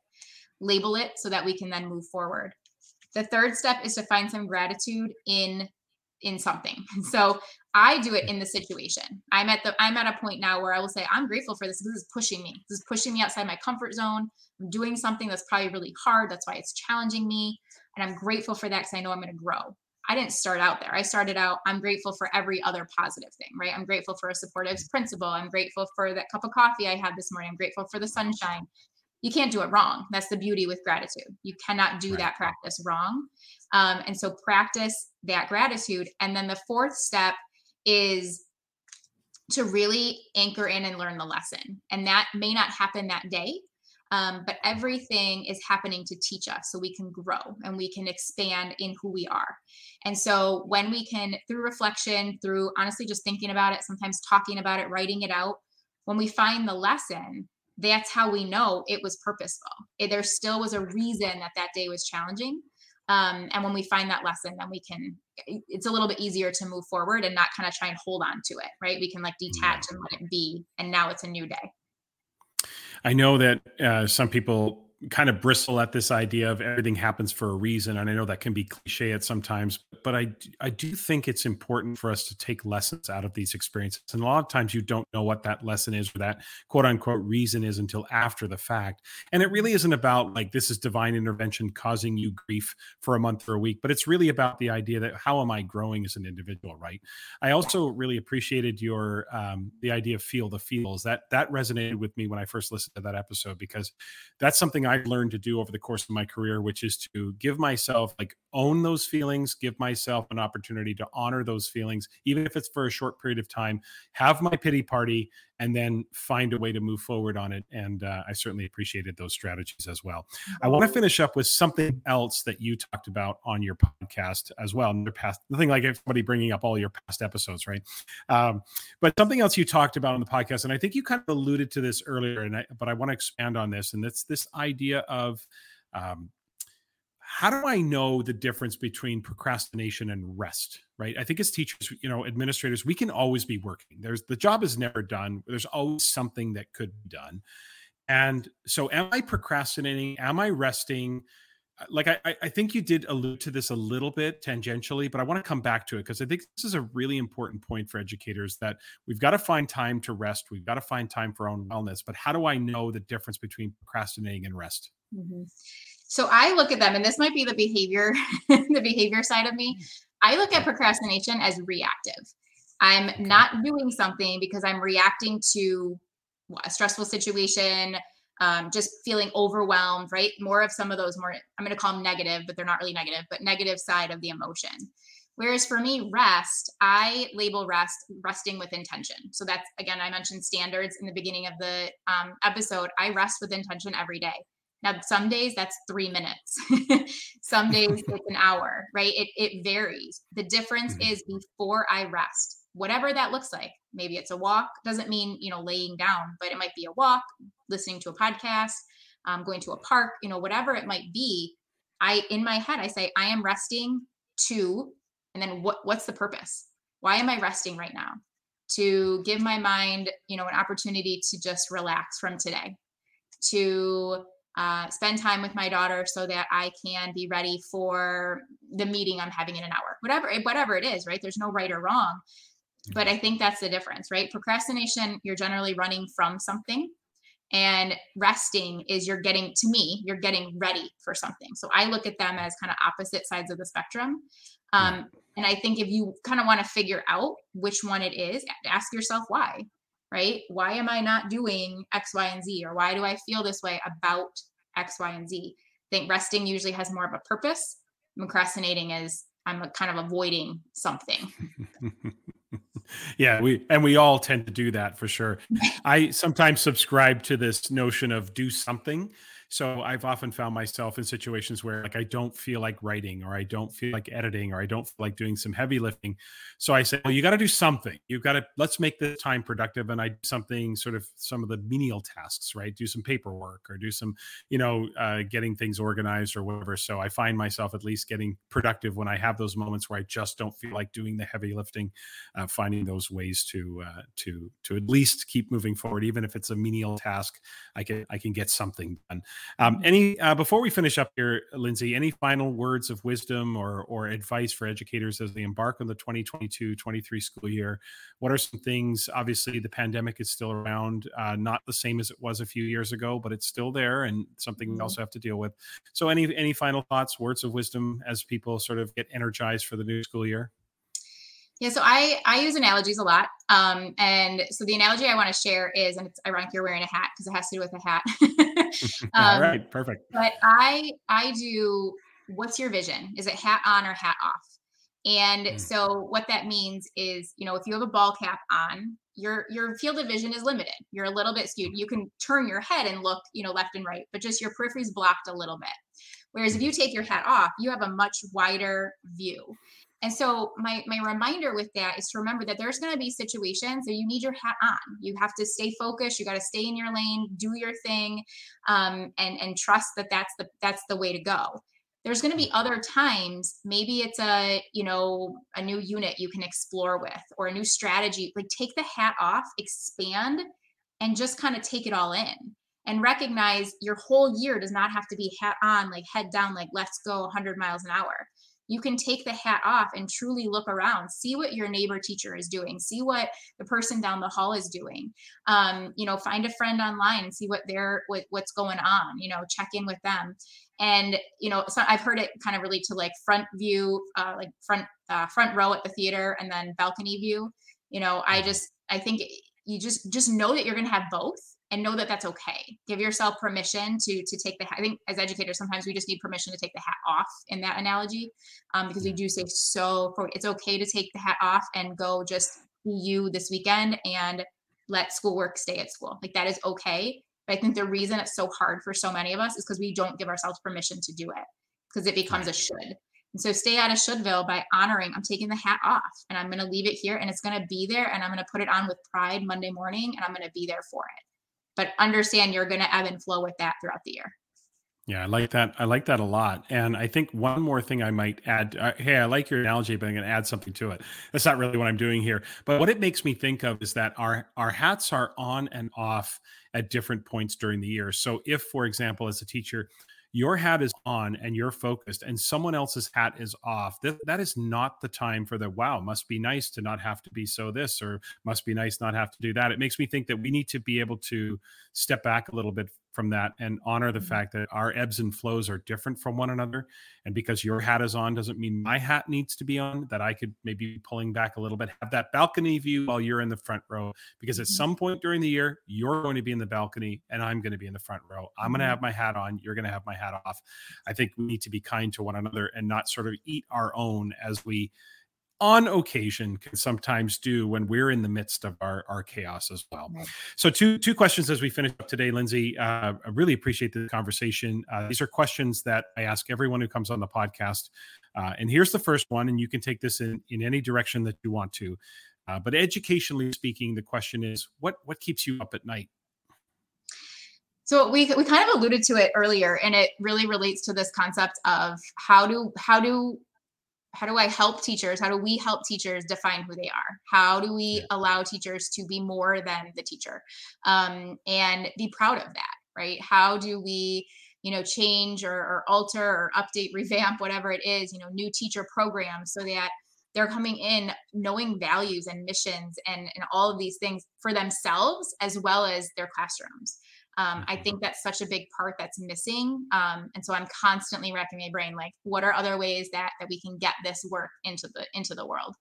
Label it so that we can then move forward. The third step is to find some gratitude in in something. So i do it in the situation. I'm at the i'm at a point now where i will say i'm grateful for this this is pushing me. This is pushing me outside my comfort zone. I'm doing something that's probably really hard. That's why it's challenging me. And i'm grateful for that because i know i'm going to grow I didn't start out there. I started out, I'm grateful for every other positive thing, right? I'm grateful for a supportive principal. I'm grateful for that cup of coffee I had this morning. I'm grateful for the sunshine. You can't do it wrong. That's the beauty with gratitude. You cannot do right. that practice wrong. Um, and so practice that gratitude. And then the fourth step is to really anchor in and learn the lesson. And that may not happen that day, um, but everything is happening to teach us so we can grow and we can expand in who we are. And so when we can, through reflection, through honestly just thinking about it, sometimes talking about it, writing it out, when we find the lesson, that's how we know it was purposeful. It, there still was a reason that that day was challenging. Um, and when we find that lesson, then we can, it's a little bit easier to move forward and not kind of try and hold on to it, right? We can like detach and let it be. And now it's a new day. I know that uh, some people kind of bristle at this idea of everything happens for a reason and i know that can be cliche at sometimes but i i do think it's important for us to take lessons out of these experiences and a lot of times you don't know what that lesson is or that quote unquote reason is until after the fact and it really isn't about like this is divine intervention causing you grief for a month or a week but it's really about the idea that how am i growing as an individual right? I also really appreciated your um, the idea of feel the feels that that resonated with me when i first listened to that episode because that's something I've learned to do over the course of my career, which is to give myself like own those feelings, give myself an opportunity to honor those feelings, even if it's for a short period of time, have my pity party, and then find a way to move forward on it. And uh, I certainly appreciated those strategies as well. I want to finish up with something else that you talked about on your podcast as well. Past, nothing like everybody bringing up all your past episodes, right? Um, but something else you talked about on the podcast, and I think you kind of alluded to this earlier, and I, but I want to expand on this, and that's this idea of um, how do I know the difference between procrastination and rest? Right. I think as teachers, you know, administrators, we can always be working. There's the job is never done. There's always something that could be done. And so am I procrastinating? Am I resting? Uh, like I, I think you did allude to this a little bit tangentially, but I want to come back to it because I think this is a really important point for educators that we've got to find time to rest. We've got to find time for our own wellness. But how do I know the difference between procrastinating and rest? Mm-hmm. So I look at them, and this might be the behavior, the behavior side of me. I look at procrastination as reactive. I'm not doing something because I'm reacting to a stressful situation, um, just feeling overwhelmed, right? More of some of those more, I'm going to call them negative, but they're not really negative, but negative side of the emotion. Whereas for me, rest, I label rest resting with intention. So that's again, I mentioned standards in the beginning of the um, episode. I rest with intention every day. Now, some days that's three minutes. some days it's an hour, right? It, it varies. The difference mm-hmm. is before I rest, whatever that looks like. Maybe it's a walk, doesn't mean, you know, laying down, but it might be a walk, listening to a podcast, um, going to a park, you know, whatever it might be. I, in my head, I say, I am resting to, and then what, what's the purpose? Why am I resting right now? To give my mind, you know, an opportunity to just relax from today, to uh, spend time with my daughter so that I can be ready for the meeting I'm having in an hour. Whatever, whatever it is, right? There's no right or wrong. But I think that's the difference, right? Procrastination, you're generally running from something. And resting is you're getting, to me, you're getting ready for something. So I look at them as kind of opposite sides of the spectrum. Um, and I think if you kind of want to figure out which one it is, ask yourself why right? Why am I not doing X, Y, and Z? Or why do I feel this way about X, Y, and Z? I think resting usually has more of a purpose. Procrastinating is I'm kind of avoiding something. yeah, we and we all tend to do that for sure. I sometimes subscribe to this notion of do something so I've often found myself in situations where like I don't feel like writing or I don't feel like editing or I don't feel like doing some heavy lifting. So I say, well, you got to do something. You've got to let's make the time productive. And I do something sort of some of the menial tasks, right? Do some paperwork or do some, you know, uh, getting things organized or whatever. So I find myself at least getting productive when I have those moments where I just don't feel like doing the heavy lifting, uh, finding those ways to uh, to to at least keep moving forward, even if it's a menial task. I can I can get something done. Um, any uh, before we finish up here, Lindsay, any final words of wisdom or or advice for educators as they embark on the 2022-23 school year? What are some things? Obviously, the pandemic is still around, uh, not the same as it was a few years ago, but it's still there and something we mm-hmm. also have to deal with. So, any any final thoughts, words of wisdom as people sort of get energized for the new school year? Yeah, so I I use analogies a lot, um, and so the analogy I want to share is, and it's ironic you're wearing a hat because it has to do with a hat. um, All right, perfect. But I I do. What's your vision? Is it hat on or hat off? And mm. so what that means is, you know, if you have a ball cap on, your your field of vision is limited. You're a little bit skewed. You can turn your head and look, you know, left and right, but just your periphery is blocked a little bit. Whereas if you take your hat off, you have a much wider view. And so my my reminder with that is to remember that there's going to be situations that you need your hat on. You have to stay focused. You got to stay in your lane, do your thing, um, and and trust that that's the that's the way to go. There's going to be other times. Maybe it's a you know a new unit you can explore with, or a new strategy. Like take the hat off, expand, and just kind of take it all in and recognize your whole year does not have to be hat on, like head down, like let's go 100 miles an hour you can take the hat off and truly look around see what your neighbor teacher is doing see what the person down the hall is doing. Um, you know find a friend online and see what they're what, what's going on you know check in with them. And you know so i've heard it kind of relate to like front view uh, like front uh, front row at the theater and then balcony view. You know i just i think you just just know that you're going to have both and know that that's okay. Give yourself permission to to take the. I think as educators, sometimes we just need permission to take the hat off in that analogy, um, because we do say so. For, it's okay to take the hat off and go just be you this weekend and let schoolwork stay at school. Like that is okay. But I think the reason it's so hard for so many of us is because we don't give ourselves permission to do it because it becomes a should. And so stay out of shouldville by honoring I'm taking the hat off and I'm going to leave it here and it's going to be there and I'm going to put it on with pride Monday morning and I'm going to be there for it but understand you're going to ebb and flow with that throughout the year. Yeah, I like that. I like that a lot. And I think one more thing I might add. Uh, hey, I like your analogy, but I'm going to add something to it. That's not really what I'm doing here. But what it makes me think of is that our our hats are on and off at different points during the year. So if, for example, as a teacher, your hat is on and you're focused and someone else's hat is off. That, that is not the time for the wow must be nice to not have to be so this or must be nice not have to do that. It makes me think that we need to be able to step back a little bit from that and honor the mm-hmm. fact that our ebbs and flows are different from one another. And because your hat is on doesn't mean my hat needs to be on, that I could maybe be pulling back a little bit, have that balcony view while you're in the front row. Because at mm-hmm. some point during the year, you're going to be in the balcony and I'm going to be in the front row. I'm going to mm-hmm. have my hat on, you're going to have my hat off. I think we need to be kind to one another and not sort of eat our own as we on occasion can sometimes do when we're in the midst of our, our chaos as well. Right. So two two questions as we finish up today, Lindsay. Uh, I really appreciate the conversation. Uh, these are questions that I ask everyone who comes on the podcast. Uh, and here's the first one, and you can take this in, in any direction that you want to. Uh, but educationally speaking, the question is, what what keeps you up at night? So we we kind of alluded to it earlier, and it really relates to this concept of how do how do how do I help teachers? How do we help teachers define who they are? How do we allow teachers to be more than the teacher um, and be proud of that, right? How do we, you know, change or, or alter or update, revamp, whatever it is, you know, new teacher programs so that they're coming in knowing values and missions and, and all of these things for themselves as well as their classrooms. Um, I think that's such a big part that's missing. Um, and so I'm constantly wrecking my brain, like, what are other ways that that we can get this work into the into the world?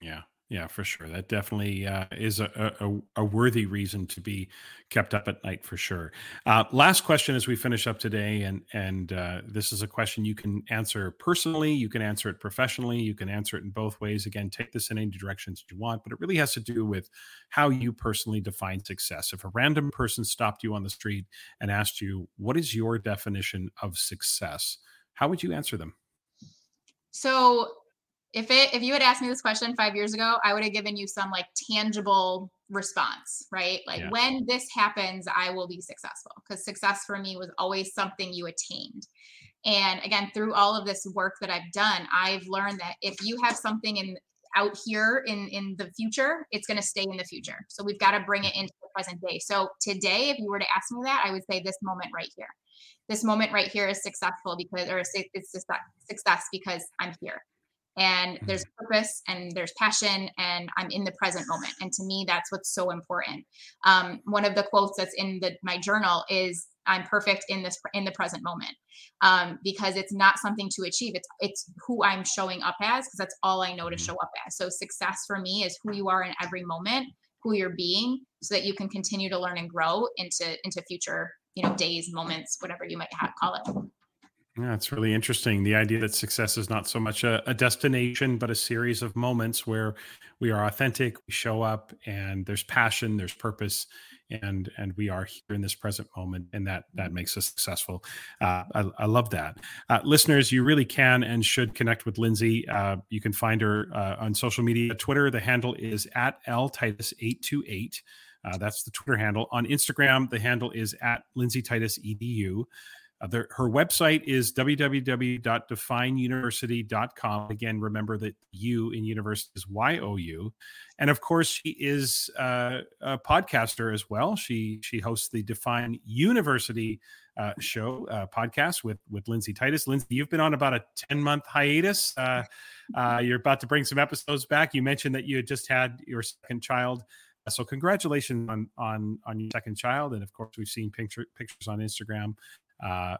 Yeah. Yeah, for sure. That definitely uh, is a, a, a worthy reason to be kept up at night for sure. Uh, last question as we finish up today, and and uh, this is a question you can answer personally, you can answer it professionally, you can answer it in both ways. Again, take this in any directions you want, but it really has to do with how you personally define success. If a random person stopped you on the street and asked you, "What is your definition of success?" How would you answer them? So if it if you had asked me this question five years ago, I would have given you some like tangible response, right? Like yeah. when this happens, I will be successful because success for me was always something you attained. And again, through all of this work that I've done, I've learned that if you have something in out here in in the future, it's going to stay in the future. So we've got to bring it into the present day. So today, if you were to ask me that, I would say this moment right here. this moment right here is successful because or it's just success because i'm here and there's mm-hmm. purpose and there's passion and i'm in the present moment and to me that's what's so important um, one of the quotes that's in the, my journal is i'm perfect in this in the present moment um, because it's not something to achieve it's it's who i'm showing up as because that's all i know to mm-hmm. show up as so success for me is who you are in every moment who you're being so that you can continue to learn and grow into into future you know days moments whatever you might have call it yeah, it's really interesting. The idea that success is not so much a, a, destination, but a series of moments where we are authentic, we show up, and there's passion, there's purpose, and and we are here in this present moment, and that that makes us successful. Uh, I, I, love that, uh, listeners. You really can and should connect with Lindsay. Uh, you can find her uh, on social media. Twitter, the handle is at l titus eight two eight. Uh, that's the Twitter handle. On Instagram, the handle is at Lindsay Titus edu. Uh, her website is www.defineuniversity.com. Again, remember that U in university is Y O U, and of course, she is uh, a podcaster as well. She she hosts the Define University uh, show uh, podcast with with Lindsay Titus. Lindsay, you've been on about a ten month hiatus. Uh, uh, you're about to bring some episodes back. You mentioned that you had just had your second child. So congratulations on on on your second child, and of course we've seen picture, pictures on Instagram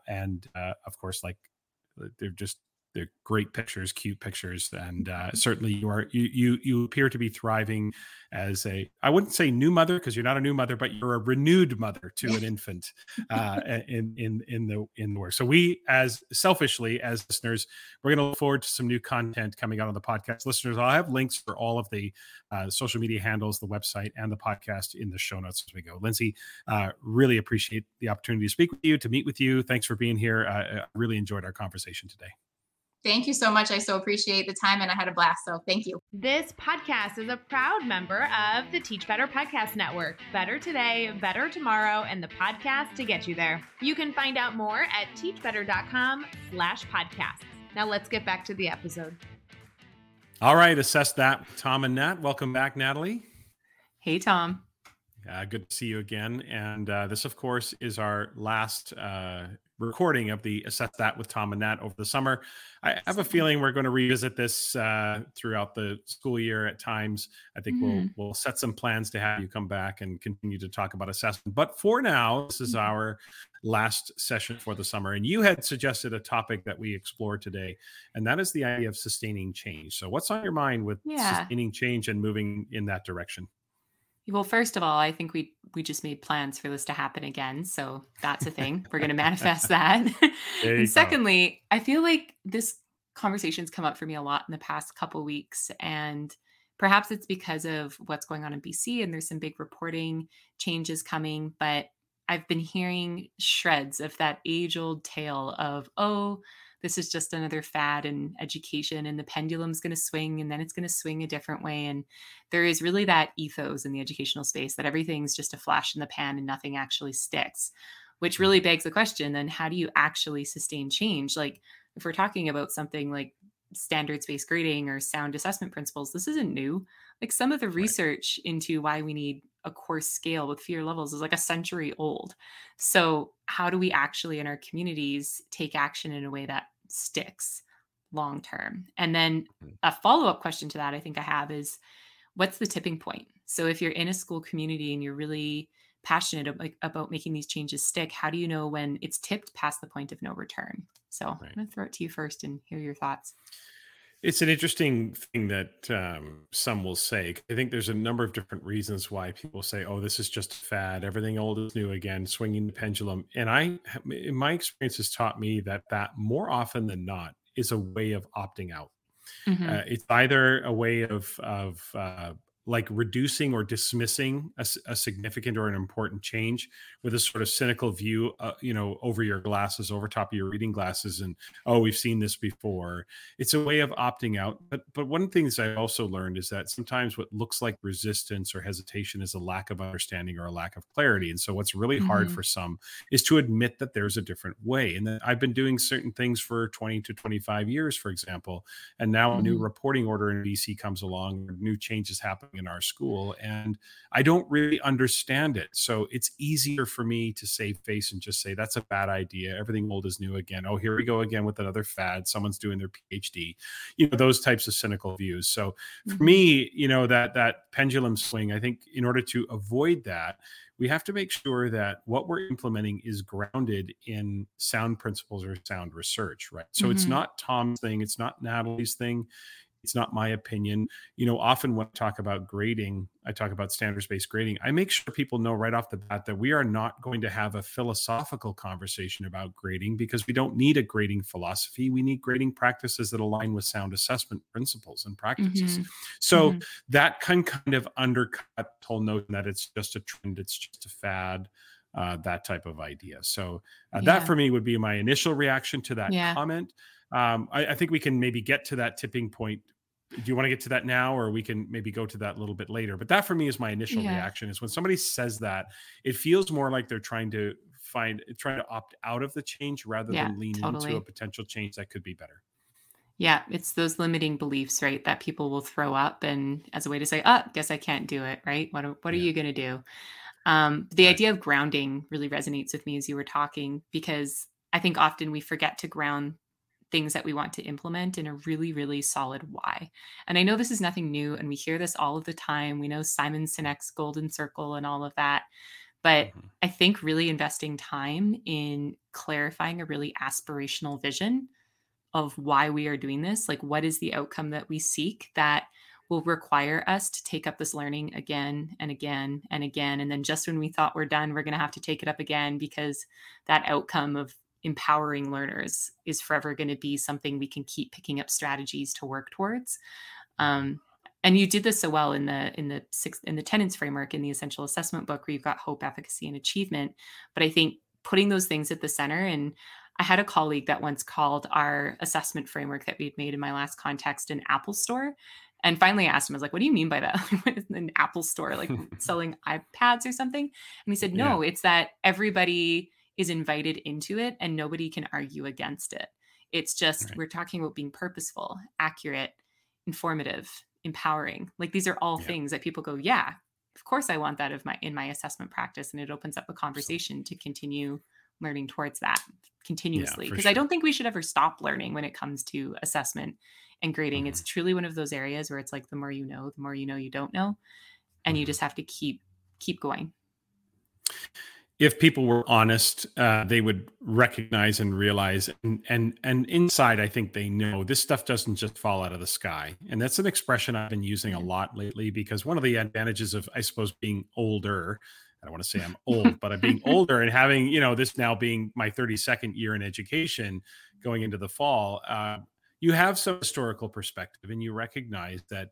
and uh, of course, like they're just they're great pictures, cute pictures, and uh, certainly you are you you you appear to be thriving as a I wouldn't say new mother because you're not a new mother, but you're a renewed mother to an infant uh, in in in the in the work. So we, as selfishly as listeners, we're going to look forward to some new content coming out on the podcast. Listeners, I'll have links for all of the uh, social media handles, the website, and the podcast in the show notes as we go. Lindsay, uh, really appreciate the opportunity to speak with you, to meet with you. Thanks for being here. I really enjoyed our conversation today. Thank you so much. I so appreciate the time and I had a blast. So thank you. This podcast is a proud member of the Teach Better Podcast Network. Better today, better tomorrow, and the podcast to get you there. You can find out more at teachbetter.com slash podcasts. Now let's get back to the episode. All right, assess that. Tom and Nat. Welcome back, Natalie. Hey, Tom. Uh, good to see you again. And uh, this, of course, is our last uh, recording of the Assess That with Tom and Nat over the summer. I have a feeling we're going to revisit this uh, throughout the school year at times. I think mm-hmm. we'll we'll set some plans to have you come back and continue to talk about assessment. But for now, this is mm-hmm. our last session for the summer. And you had suggested a topic that we explore today, and that is the idea of sustaining change. So, what's on your mind with yeah. sustaining change and moving in that direction? Well, first of all, I think we we just made plans for this to happen again, so that's a thing. We're going to manifest that. and secondly, I feel like this conversation's come up for me a lot in the past couple weeks, and perhaps it's because of what's going on in BC, and there's some big reporting changes coming. But I've been hearing shreds of that age old tale of oh this is just another fad in education and the pendulum's going to swing and then it's going to swing a different way and there is really that ethos in the educational space that everything's just a flash in the pan and nothing actually sticks which really mm-hmm. begs the question then how do you actually sustain change? Like if we're talking about something like standards based grading or sound assessment principles this isn't new like some of the research into why we need a coarse scale with fewer levels is like a century old. So, how do we actually in our communities take action in a way that sticks long term? And then mm. a follow up question to that I think I have is what's the tipping point? So, if you're in a school community and you're really passionate about, about making these changes stick, how do you know when it's tipped past the point of no return? So, right. I'm going to throw it to you first and hear your thoughts. It's an interesting thing that um, some will say. I think there's a number of different reasons why people say, "Oh, this is just a fad. Everything old is new again, swinging the pendulum." And I, in my experience, has taught me that that more often than not is a way of opting out. Mm-hmm. Uh, it's either a way of of uh, like reducing or dismissing a, a, significant or an important change with a sort of cynical view, uh, you know, over your glasses, over top of your reading glasses, and oh, we've seen this before. It's a way of opting out. But but one of the things I also learned is that sometimes what looks like resistance or hesitation is a lack of understanding or a lack of clarity. And so what's really mm-hmm. hard for some is to admit that there's a different way. And that I've been doing certain things for 20 to 25 years, for example, and now mm-hmm. a new mm-hmm. reporting order in BC comes along, new changes happen in our school and i don't really understand it. So it's easier for me to save face and just say that's a bad idea. Everything old is new again. Oh here we go again with another fad. Someone's doing their phd you know those types of cynical views. So for mm-hmm. me you know that that pendulum swing i think in order to avoid that we have to make sure that what we're implementing is grounded in sound principles or sound research, right? So mm-hmm. it's not Tom's thing, it's not Natalie's thing, it's not my opinion. You know, often when I talk about grading, I talk about standards based grading. I make sure people know right off the bat that we are not going to have a philosophical conversation about grading because we don't need a grading philosophy. We need grading practices that align with sound assessment principles and practices. Mm-hmm. So mm-hmm. that can kind of undercut the whole notion that it's just a trend, it's just a fad. Uh, that type of idea. So uh, yeah. that for me would be my initial reaction to that yeah. comment. Um, I, I, think we can maybe get to that tipping point do you want to get to that now or we can maybe go to that a little bit later but that for me is my initial yeah. reaction is when somebody says that it feels more like they're trying to find trying to opt out of the change rather yeah, than lean totally. into a potential change that could be better yeah it's those limiting beliefs right that people will throw up and as a way to say oh guess i can't do it right what, what are yeah. you going to do um, the right. idea of grounding really resonates with me as you were talking because i think often we forget to ground things that we want to implement in a really, really solid why. And I know this is nothing new, and we hear this all of the time. We know Simon Sinek's golden circle and all of that. But mm-hmm. I think really investing time in clarifying a really aspirational vision of why we are doing this, like what is the outcome that we seek that will require us to take up this learning again and again and again. And then just when we thought we're done, we're going to have to take it up again because that outcome of empowering learners is forever going to be something we can keep picking up strategies to work towards. Um, and you did this so well in the in the six in the tenets framework in the essential assessment book where you've got hope, efficacy, and achievement. But I think putting those things at the center and I had a colleague that once called our assessment framework that we'd made in my last context an Apple store. And finally I asked him, I was like, what do you mean by that? an Apple store, like selling iPads or something? And he said, no, yeah. it's that everybody is invited into it and nobody can argue against it. It's just right. we're talking about being purposeful, accurate, informative, empowering. Like these are all yeah. things that people go, yeah, of course I want that of my in my assessment practice and it opens up a conversation to continue learning towards that continuously because yeah, sure. I don't think we should ever stop learning when it comes to assessment and grading. Mm-hmm. It's truly one of those areas where it's like the more you know, the more you know you don't know and mm-hmm. you just have to keep keep going if people were honest, uh, they would recognize and realize, and and and inside, I think they know this stuff doesn't just fall out of the sky. And that's an expression I've been using a lot lately because one of the advantages of, I suppose, being older. I don't want to say I'm old, but I'm being older and having, you know, this now being my 32nd year in education, going into the fall. Uh, you have some historical perspective, and you recognize that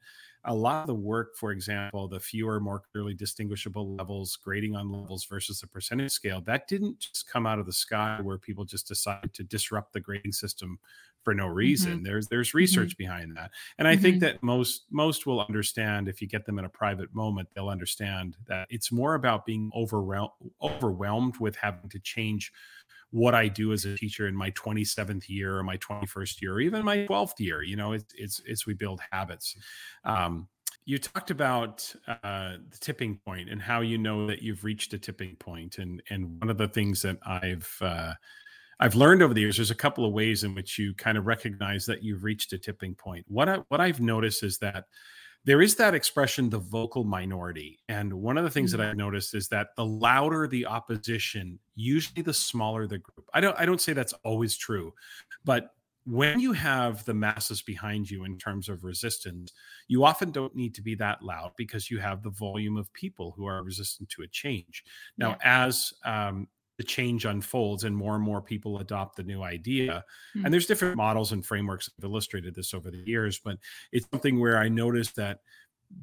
a lot of the work, for example, the fewer, more clearly distinguishable levels, grading on levels versus the percentage scale, that didn't just come out of the sky where people just decided to disrupt the grading system for no reason. Mm-hmm. There's there's mm-hmm. research mm-hmm. behind that, and I mm-hmm. think that most most will understand if you get them in a private moment, they'll understand that it's more about being overwhelmed overwhelmed with having to change what I do as a teacher in my 27th year or my 21st year or even my 12th year. You know, it's it's, it's we build habits. Um, you talked about uh, the tipping point and how you know that you've reached a tipping point, and and one of the things that I've uh, I've learned over the years, there's a couple of ways in which you kind of recognize that you've reached a tipping point. What I, what I've noticed is that there is that expression, the vocal minority. And one of the things that I've noticed is that the louder the opposition, usually the smaller the group. I don't I don't say that's always true, but when you have the masses behind you in terms of resistance, you often don't need to be that loud because you have the volume of people who are resistant to a change. Now, yeah. as um, the change unfolds and more and more people adopt the new idea. Mm-hmm. and there's different models and frameworks that have illustrated this over the years but it's something where i noticed that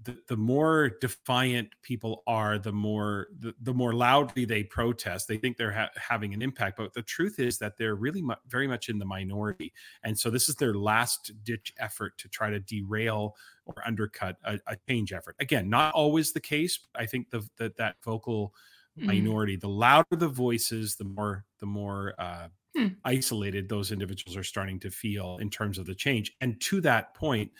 the, the more defiant people are the more the, the more loudly they protest they think they're ha- having an impact. But the truth is that they're really mu- very much in the minority. And so this is their last ditch effort to try to derail or undercut a, a change effort. Again not always the case i think the, the that vocal mm. minority. The louder the voices, the more the more uh, hmm. isolated those individuals are starting to feel in terms of the change. And to that point,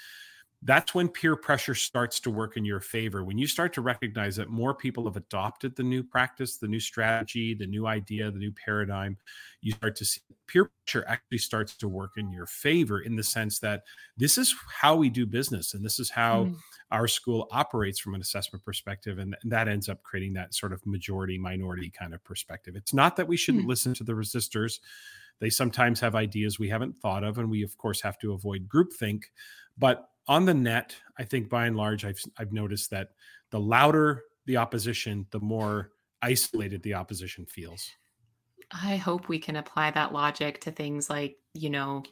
that's when peer pressure starts to work in your favor. When you start to recognize that more people have adopted the new practice, the new strategy, the new idea, the new paradigm, you start to see peer pressure actually starts to work in your favor in the sense that this is how we do business and this is how mm. Our school operates from an assessment perspective. And, that ends up creating that sort of majority minority kind of perspective. It's not that we shouldn't mm. listen to the resistors. They sometimes have ideas we haven't thought of, and we, of course, have to avoid groupthink. But on the net, I think by and large, I've I've noticed that the louder the opposition, the more isolated the opposition feels. I hope we can apply that logic to things like, you know,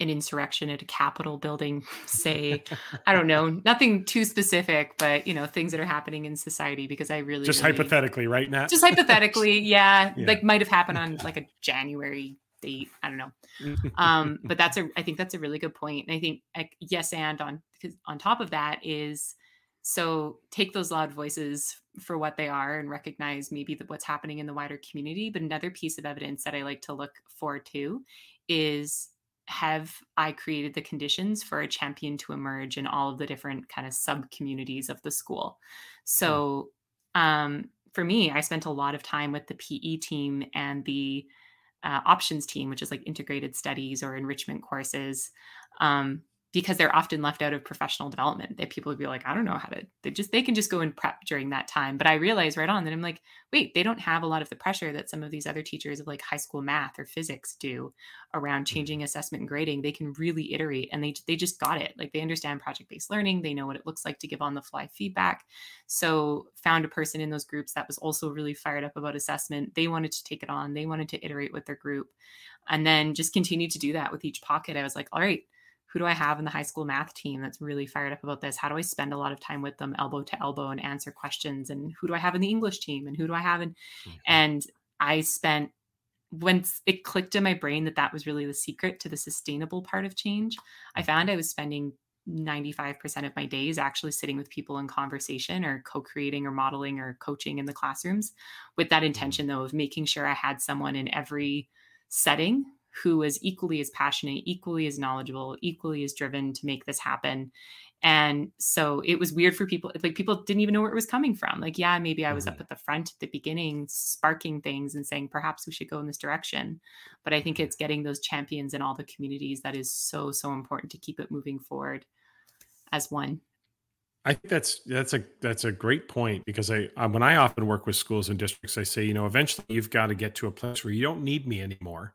an insurrection at a Capitol building, say, I don't know, nothing too specific, but you know, things that are happening in society because I really just really, hypothetically, right now. Just hypothetically, yeah, yeah, like might have happened on like a January date. I don't know. Um, but that's a I think that's a really good point. And I think like, yes, and on on top of that is so take those loud voices for what they are and recognize maybe the, what's happening in the wider community. But another piece of evidence that I like to look for too is have I created the conditions for a champion to emerge in all of the different kind of sub communities of the school? So um, for me, I spent a lot of time with the PE team and the uh, options team, which is like integrated studies or enrichment courses. Um, because they're often left out of professional development. That people would be like i don't know how to they just they can just go and prep during that time. But i realized right on that i'm like wait they don't have a lot of the pressure that some of these other teachers of like high school math or physics do around mm-hmm. changing assessment and grading. They can really iterate and they they just got it. Like they understand project based learning. They know what it looks like to give on the fly feedback. So found a person in those groups that was also really fired up about assessment. They wanted to take it on. They wanted to iterate with their group. And then just continue to do that with each pocket. I was like all right who do I have in the high school math team that's really fired up about this? How do I spend a lot of time with them elbow to elbow and answer questions? And who do I have in the English team? And who do I have in? Mm-hmm. And I spent once it clicked in my brain that that was really the secret to the sustainable part of change. I mm-hmm. found I was spending 95% of my days actually sitting with people in conversation or co-creating or modeling or coaching in the classrooms with that mm-hmm. intention though of making sure I had someone in every setting who is equally as passionate, equally as knowledgeable, equally as driven to make this happen. And so it was weird for people, like people didn't even know where it was coming from. Like, yeah, maybe I was mm-hmm. up at the front at the beginning, sparking things and saying, perhaps we should go in this direction. But I think it's getting those champions in all the communities that is so, so important to keep it moving forward as one. I think that's that's a that's a great point because I when I often work with schools and districts, I say, you know, eventually you've got to get to a place where you don't need me anymore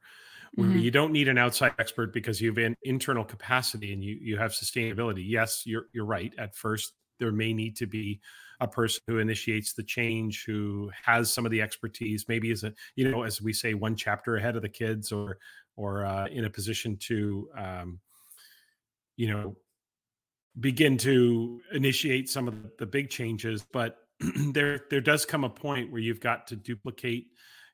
mm-hmm. you don't need an outside expert because you have an internal capacity and you you have sustainability. Yes, you're you're right. At first, there may need to be a person who initiates the change, who has some of the expertise, maybe as a you know, as we say, one chapter ahead of the kids, or or uh, in a position to um, you know begin to initiate some of the big changes. But there there does come a point where you've got to duplicate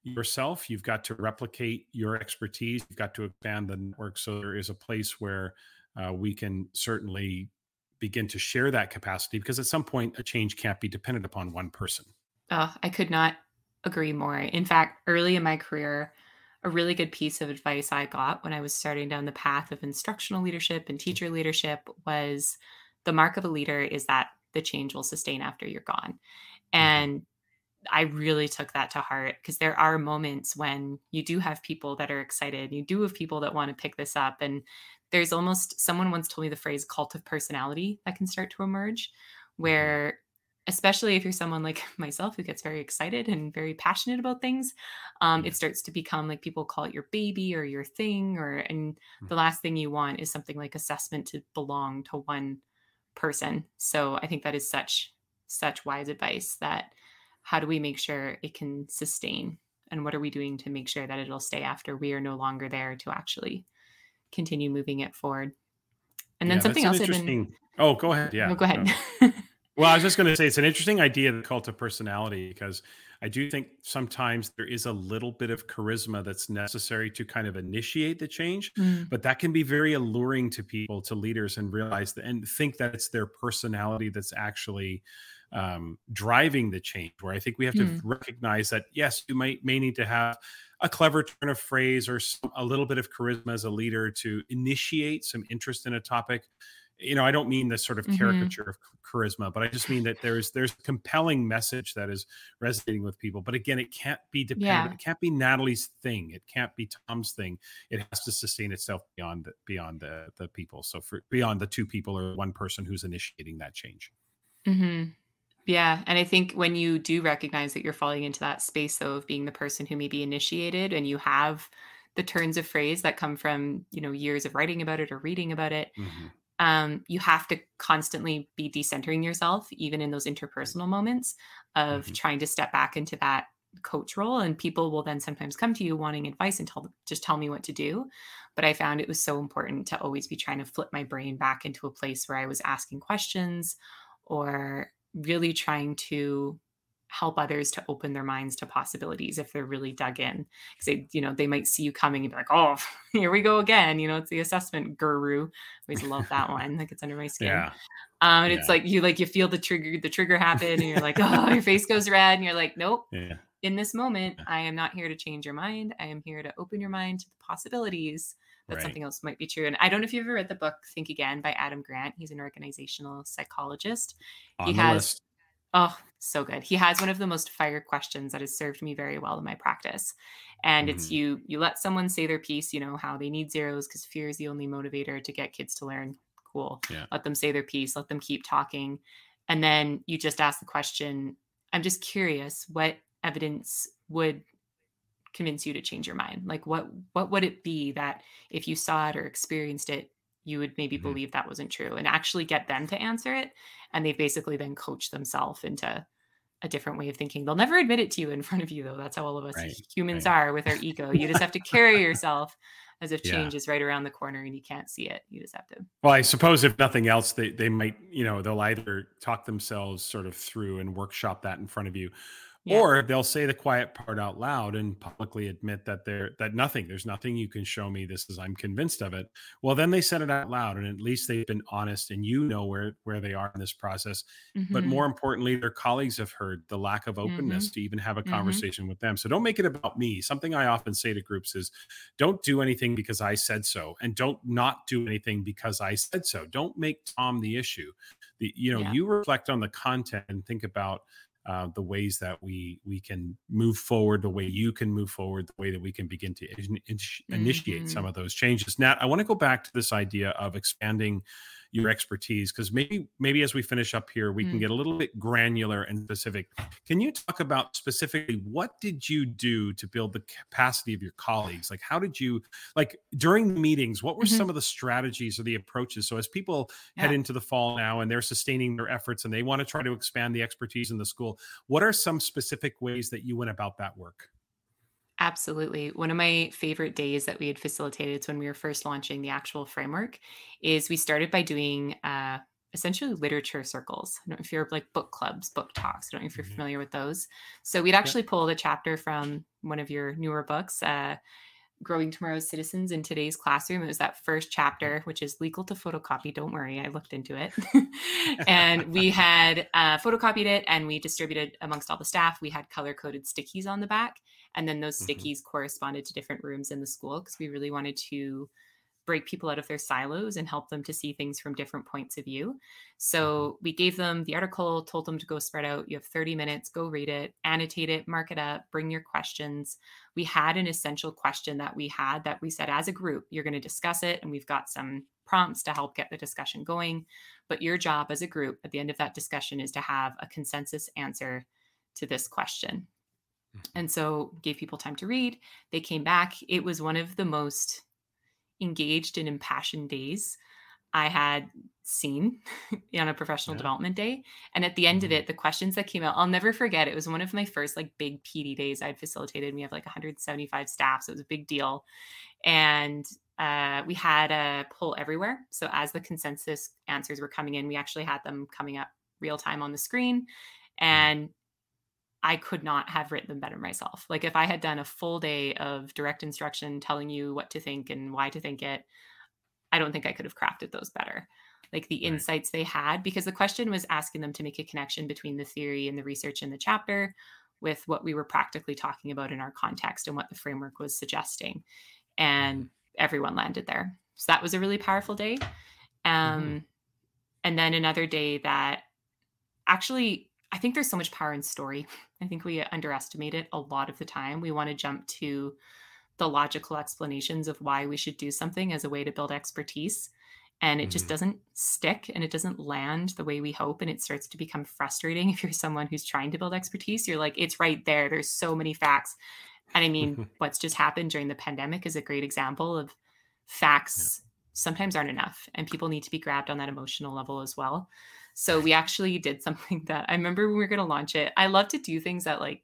yourself. You've got to replicate your expertise. You've got to expand the network so there is a place where uh, we can certainly begin to share that capacity because at some point a change can't be dependent upon one person. Oh i could not agree more. In fact early in my career a really good piece of advice i got when i was starting down the path of instructional leadership and teacher leadership was the mark of a leader is that the change will sustain after you're gone. Mm-hmm. and I really took that to heart because there are moments when you do have people that are excited, you do have people that want to pick this up. And there's almost someone once told me the phrase cult of personality that can start to emerge, mm-hmm. where especially if you're someone like myself who gets very excited and very passionate about things um, it starts to become like people call it your baby or your thing or and the mm-hmm. last thing you want is something like assessment to belong to one person so i think that is such such wise advice that how do we make sure it can sustain and what are we doing to make sure that it'll stay after we are no longer there to actually continue moving it forward and then yeah, something else interesting... been... oh go ahead yeah no, go ahead no. well i was just going to say it's an interesting idea the cult of personality because i do think sometimes there is a little bit of charisma that's necessary to kind of initiate the change mm. but that can be very alluring to people to leaders and realize that and think that it's their personality that's actually um, driving the change where i think we have to mm. recognize that yes you might may need to have a clever turn of phrase or some, a little bit of charisma as a leader to initiate some interest in a topic you know, I don't mean this sort of Mhm. caricature of charisma, but I just mean that there's there's compelling message that is resonating with people. But again, it can't be dependent. Yeah. It can't be Natalie's thing. It can't be Tom's thing. It has to sustain itself beyond the, beyond the the people. So for beyond the two people or one person who's initiating that change. hmm Yeah. And I think when you do recognize that you're falling into that space, though, of being the person who may be initiated and you have the turns of phrase that come from, you know, years of writing about it or reading about it, Mhm. um, you have to constantly be decentering yourself, even in those interpersonal moments of Mhm. trying to step back into that coach role. And people will then sometimes come to you wanting advice and tell just tell me what to do. But I found it was so important to always be trying to flip my brain back into a place where I was asking questions or really trying to help others to open their minds to possibilities if they're really dug in. Because they you know they might see you coming and be like oh here we go again. You know it's the assessment guru. I always love that one. Like it's under my skin. Yeah. um and it's like you like you feel the trigger the trigger happen and you're like oh your face goes red. And you're like nope. Yeah. In this moment i am not here to change your mind i am here to open your mind to the possibilities that Right. something else might be true and i don't know if you've ever read the book think again by adam grant he's an organizational psychologist On he has list. Oh, so good. He has one of the most fire questions that has served me very well in my practice. And it's Mhm. you you let someone say their piece, you know, how they need zeros because fear is the only motivator to get kids to learn. Cool. Yeah. Let them say their piece, let them keep talking. And then you just ask the question, I'm just curious, what evidence would convince you to change your mind? Like what what would it be that if you saw it or experienced it, you would maybe Mhm. believe that wasn't true and actually get them to answer it and they basically then coach themselves into a different way of thinking. They'll never admit it to you in front of you though. That's how all of us Right, humans right. are with our ego. You just have to carry yourself as if Yeah. change is right around the corner and you can't see it. You just have to Well, I suppose if nothing else, they they might, you know, they'll either talk themselves sort of through and workshop that in front of you, Yeah. or they'll say the quiet part out loud and publicly admit that they're that nothing, there's nothing you can show me. This is I'm convinced of it. Well, then they said it out loud, and at least they've been honest, and you know where where they are in this process. But Mhm. more importantly, their colleagues have heard the lack of openness to even have a Mhm. conversation with them. So don't make it about me. Something I often say to groups is don't do anything because I said so, and don't not do anything because I said so. Don't make Tom the issue. The, you know, Yeah. you reflect on the content and think about uh, the ways that we we can move forward, the way you can move forward, the way that we can begin to in- in- initiate Mhm. some of those changes. Nat, I want to go back to this idea of expanding your expertise because maybe maybe as we finish up here we can Mm. get a little bit granular and specific. Can you talk about specifically what did you do to build the capacity of your colleagues? Like how did you like during the meetings what were Mhm. some of the strategies or the approaches? So as people head into the fall now and they're sustaining their efforts and they want to try to expand the expertise in the school what are some specific ways that you went about that work Absolutely. One of my favorite days that we had facilitated it's when we were first launching the actual framework is we started by doing uh, essentially literature circles. I don't know if you're like book clubs, book talks. I don't know if you're Mhm. familiar with those. So we'd actually pull a chapter from one of your newer books, uh, Growing Tomorrow's Citizens in Today's Classroom. It was that first chapter, which is legal to photocopy. Don't worry, I looked into it. and we had uh, photocopied it and we distributed amongst all the staff. We had color coded stickies on the back. And then those Mhm. stickies corresponded to different rooms in the school because we really wanted to break people out of their silos and help them to see things from different points of view. Mm-hmm. So we gave them the article, told them to go spread out. You have 30 minutes, go read it, annotate it, mark it up, bring your questions. We had an essential question that we had that we said as a group, you're going to discuss it, and we've got some prompts to help get the discussion going. But your job as a group at the end of that discussion is to have a consensus answer to this question. Mm-hmm. And so gave people time to read. They came back. It was one of the most engaged and impassioned days I had seen on a professional Yeah. development day. And at the end of Mhm. it, the questions that came out, I'll never forget. It was one of my first like big PD days I'd facilitated. We have like 175 staff, so it was a big deal. And uh, we had a poll everywhere. So as the consensus answers were coming in, we actually had them coming up real time on the screen. And I could not have written them better myself. Like if I had done a full day of direct instruction telling you what to think and why to think it, I don't think I could have crafted those better. Like the Right. insights they had, because the question was asking them to make a connection between the theory and the research in the chapter with what we were practically talking about in our context and what the framework was suggesting. And everyone landed there. So that was a really powerful day. Um, and then another day that actually I think there's so much power in story. I think we underestimate it a lot of the time. We want to jump to the logical explanations of why we should do something as a way to build expertise. And it mm-hmm. just doesn't stick and it doesn't land the way we hope. And it starts to become frustrating if you're someone who's trying to build expertise. You're like, it's right there. There's so many facts. And I mean, what's just happened during the pandemic is a great example of facts yeah. sometimes aren't enough. And people need to be grabbed on that emotional level as well. So we actually did something that I remember when we were going to launch it. I love to do things that like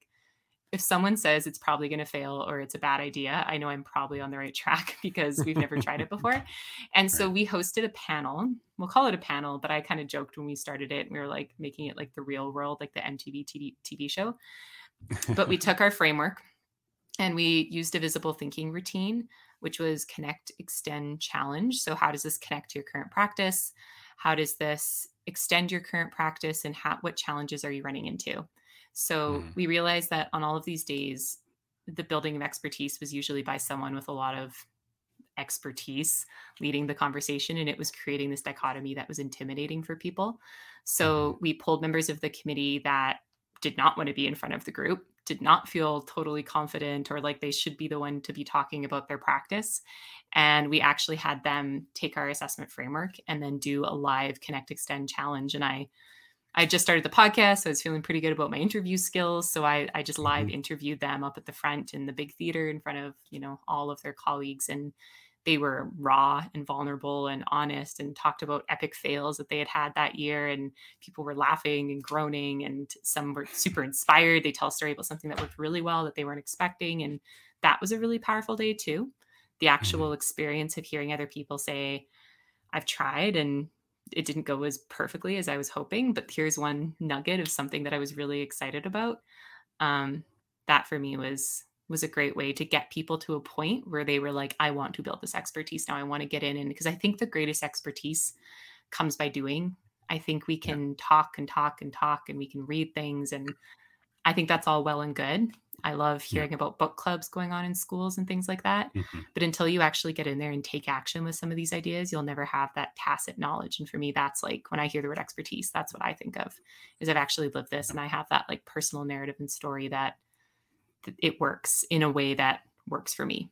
if someone says it's probably going to fail or it's a bad idea, I know I'm probably on the right track because we've never tried it before. And so we hosted a panel. We'll call it a panel, but I kind of joked when we started it. We were like making it like the real world, like the MTV TV, TV show. But we took our framework and we used a visible thinking routine, which was connect, extend, challenge. So, how does this connect to your current practice? How does this extend your current practice? And how, what challenges are you running into? So mm. we realized that on all of these days, the building of expertise was usually by someone with a lot of expertise leading the conversation. And it was creating this dichotomy that was intimidating for people. So mm. we pulled members of the committee that did not want to be in front of the group, did not feel totally confident or like they should be the one to be talking about their practice. And we actually had them take our assessment framework and then do a live Connect Extend challenge. And I I just started the podcast, so I was feeling pretty good about my interview skills. So I, I just live mm-hmm. interviewed them up at the front in the big theater in front of, you know, all of their colleagues. And they were raw and vulnerable and honest and talked about epic fails that they had had that year. And people were laughing and groaning, and some were super inspired. They tell a story about something that worked really well that they weren't expecting. And that was a really powerful day, too. The actual mm-hmm. experience of hearing other people say, I've tried and it didn't go as perfectly as I was hoping, but here's one nugget of something that I was really excited about. Um, that for me was was a great way to get people to a point where they were like, I want to build this expertise now. I want to get in, and because I think the greatest expertise comes by doing. I think we can yeah. talk and talk and talk, and we can read things, and I think that's all well and good. I love hearing yeah. about book clubs going on in schools and things like that. Mm-hmm. But until you actually get in there and take action with some of these ideas, you'll never have that tacit knowledge. And for me, that's like when I hear the word expertise, that's what I think of is I've actually lived this and I have that like personal narrative and story that, that it works in a way that works for me.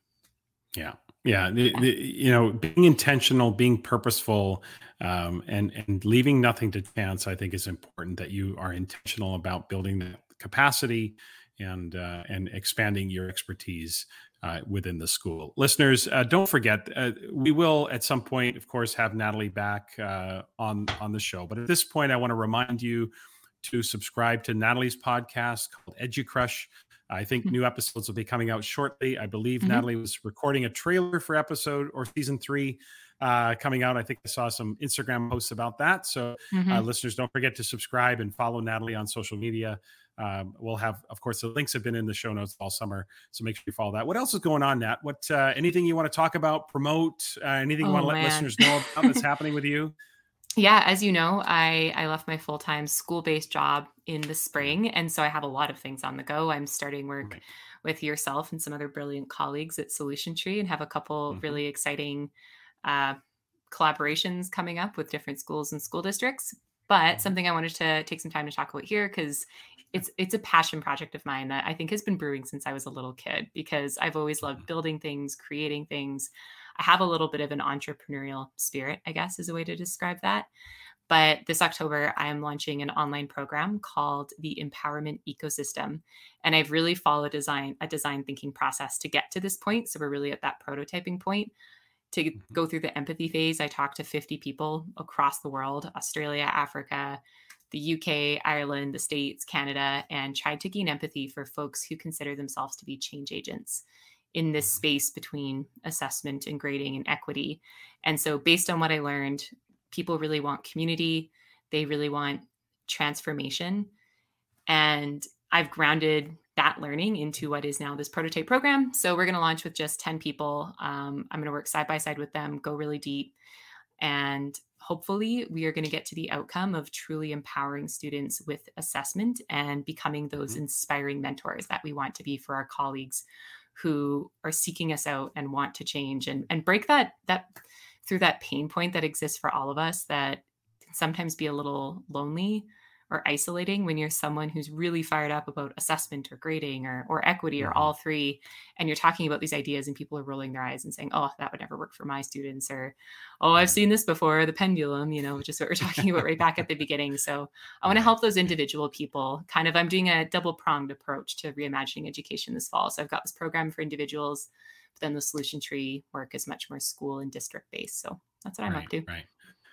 Yeah. Yeah, the, the, you know, being intentional, being purposeful, um, and and leaving nothing to chance, I think is important. That you are intentional about building the capacity and uh, and expanding your expertise uh, within the school. Listeners, uh, don't forget uh, we will at some point, of course, have Natalie back uh, on on the show. But at this point, I want to remind you to subscribe to Natalie's podcast called EduCrush. I think mm-hmm. new episodes will be coming out shortly. I believe mm-hmm. Natalie was recording a trailer for episode or season three uh, coming out. I think I saw some Instagram posts about that. So, uh, mm-hmm. uh, listeners, don't forget to subscribe and follow Natalie on social media. Um, we'll have, of course, the links have been in the show notes all summer, so make sure you follow that. What else is going on, Nat? What uh, anything you want to talk about, promote? Uh, anything you want to let listeners know about that's happening with you? Yeah, as you know, I I left my full time school based job in the spring, and so I have a lot of things on the go. I'm starting work right. with yourself and some other brilliant colleagues at Solution Tree, and have a couple mm-hmm. really exciting uh, collaborations coming up with different schools and school districts. But mm-hmm. something I wanted to take some time to talk about here because it's it's a passion project of mine that I think has been brewing since I was a little kid because I've always loved mm-hmm. building things, creating things. I have a little bit of an entrepreneurial spirit, I guess is a way to describe that. But this October, I am launching an online program called the Empowerment Ecosystem. And I've really followed design a design thinking process to get to this point. So we're really at that prototyping point. To mm-hmm. go through the empathy phase, I talked to 50 people across the world, Australia, Africa, the UK, Ireland, the States, Canada, and tried to gain empathy for folks who consider themselves to be change agents in this space between assessment and grading and equity. And so, based on what I learned, people really want community, they really want transformation. And I've grounded that learning into what is now this prototype program. So, we're going to launch with just 10 people. Um, I'm going to work side by side with them, go really deep. And hopefully we are going to get to the outcome of truly empowering students with assessment and becoming those mm-hmm. inspiring mentors that we want to be for our colleagues who are seeking us out and want to change and, and break that that through that pain point that exists for all of us that can sometimes be a little lonely or isolating when you're someone who's really fired up about assessment or grading or, or equity or mm-hmm. all three and you're talking about these ideas and people are rolling their eyes and saying oh that would never work for my students or oh i've seen this before the pendulum you know which is what we're talking about right back at the beginning. So i want to help those individual people. Kind of i'm doing a double pronged approach to reimagining education this fall. So i've got this program for individuals but then the solution tree work is much more school and district based so that's what i'm up to. right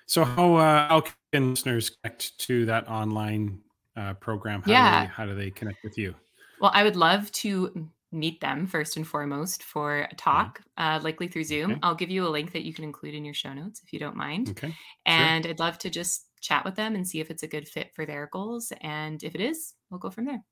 so how uh, how can listeners connect to that online uh, program? How yeah. Do they, how do they connect with you? Well, I would love to meet them first and foremost for a mm-hmm. talk, uh, likely through Zoom. Okay. I'll give you a link that you can include in your show notes if you don't mind. Okay. And sure. I'd love to just chat with them and see if it's a good fit for their goals. And if it is, we'll go from there.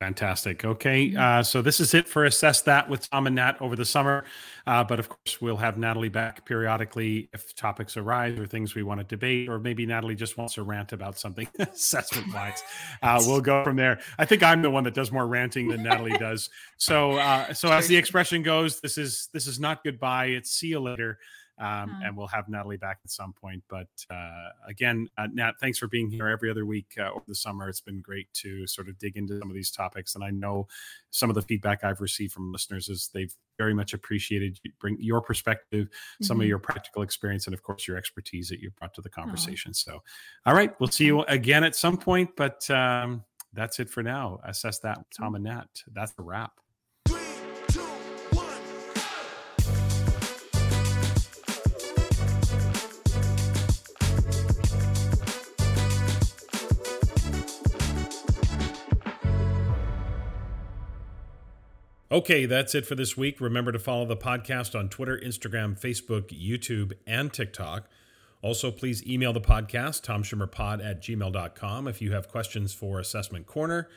Fantastic. Okay. Mm-hmm. Uh, so this is it for Assess That with Tom and Nat over the summer. Uh, but of course, we'll have Natalie back periodically if topics arise or things we want to debate, or maybe Natalie just wants to rant about something assessment wise. Uh, we'll go from there. I think I'm the one that does more ranting than Natalie does. So, uh, so as the expression goes, this is this is not goodbye. It's see you later. Um, uh-huh. and we'll have Natalie back at some point. But uh, again, uh, Nat, thanks for being here every other week uh, over the summer. It's been great to sort of dig into some of these topics, and I know some of the feedback I've received from listeners is they've very much appreciated you bring your perspective, mm-hmm. some of mm-hmm. your practical experience, and of course your expertise that you brought to the conversation. So, all right, we'll see you again at some point. But um, that's it for now. Assess that, Tom and Nat. That's the wrap. Okay, that's it for this week. Remember to follow the podcast on Twitter, Instagram, Facebook, YouTube, and TikTok. Also, please email the podcast, tomschimmerpod at gmail.com, if you have questions for Assessment Corner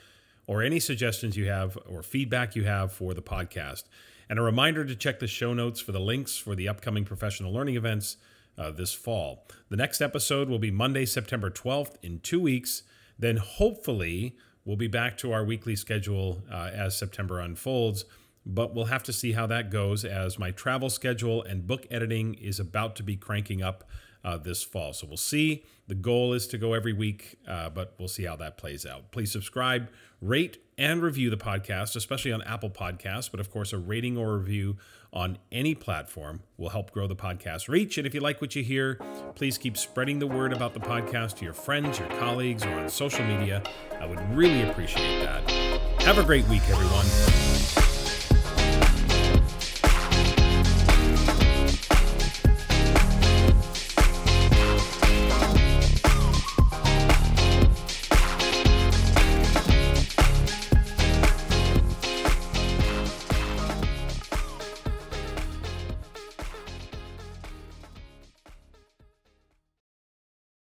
or any suggestions you have or feedback you have for the podcast. And a reminder to check the show notes for the links for the upcoming professional learning events uh, this fall. The next episode will be Monday, September 12th, in two weeks. Then, hopefully, We'll be back to our weekly schedule uh, as September unfolds, but we'll have to see how that goes as my travel schedule and book editing is about to be cranking up uh, this fall. So we'll see. The goal is to go every week, uh, but we'll see how that plays out. Please subscribe, rate, and review the podcast, especially on Apple Podcasts. But of course, a rating or review on any platform will help grow the podcast reach. And if you like what you hear, please keep spreading the word about the podcast to your friends, your colleagues, or on social media. I would really appreciate that. Have a great week, everyone.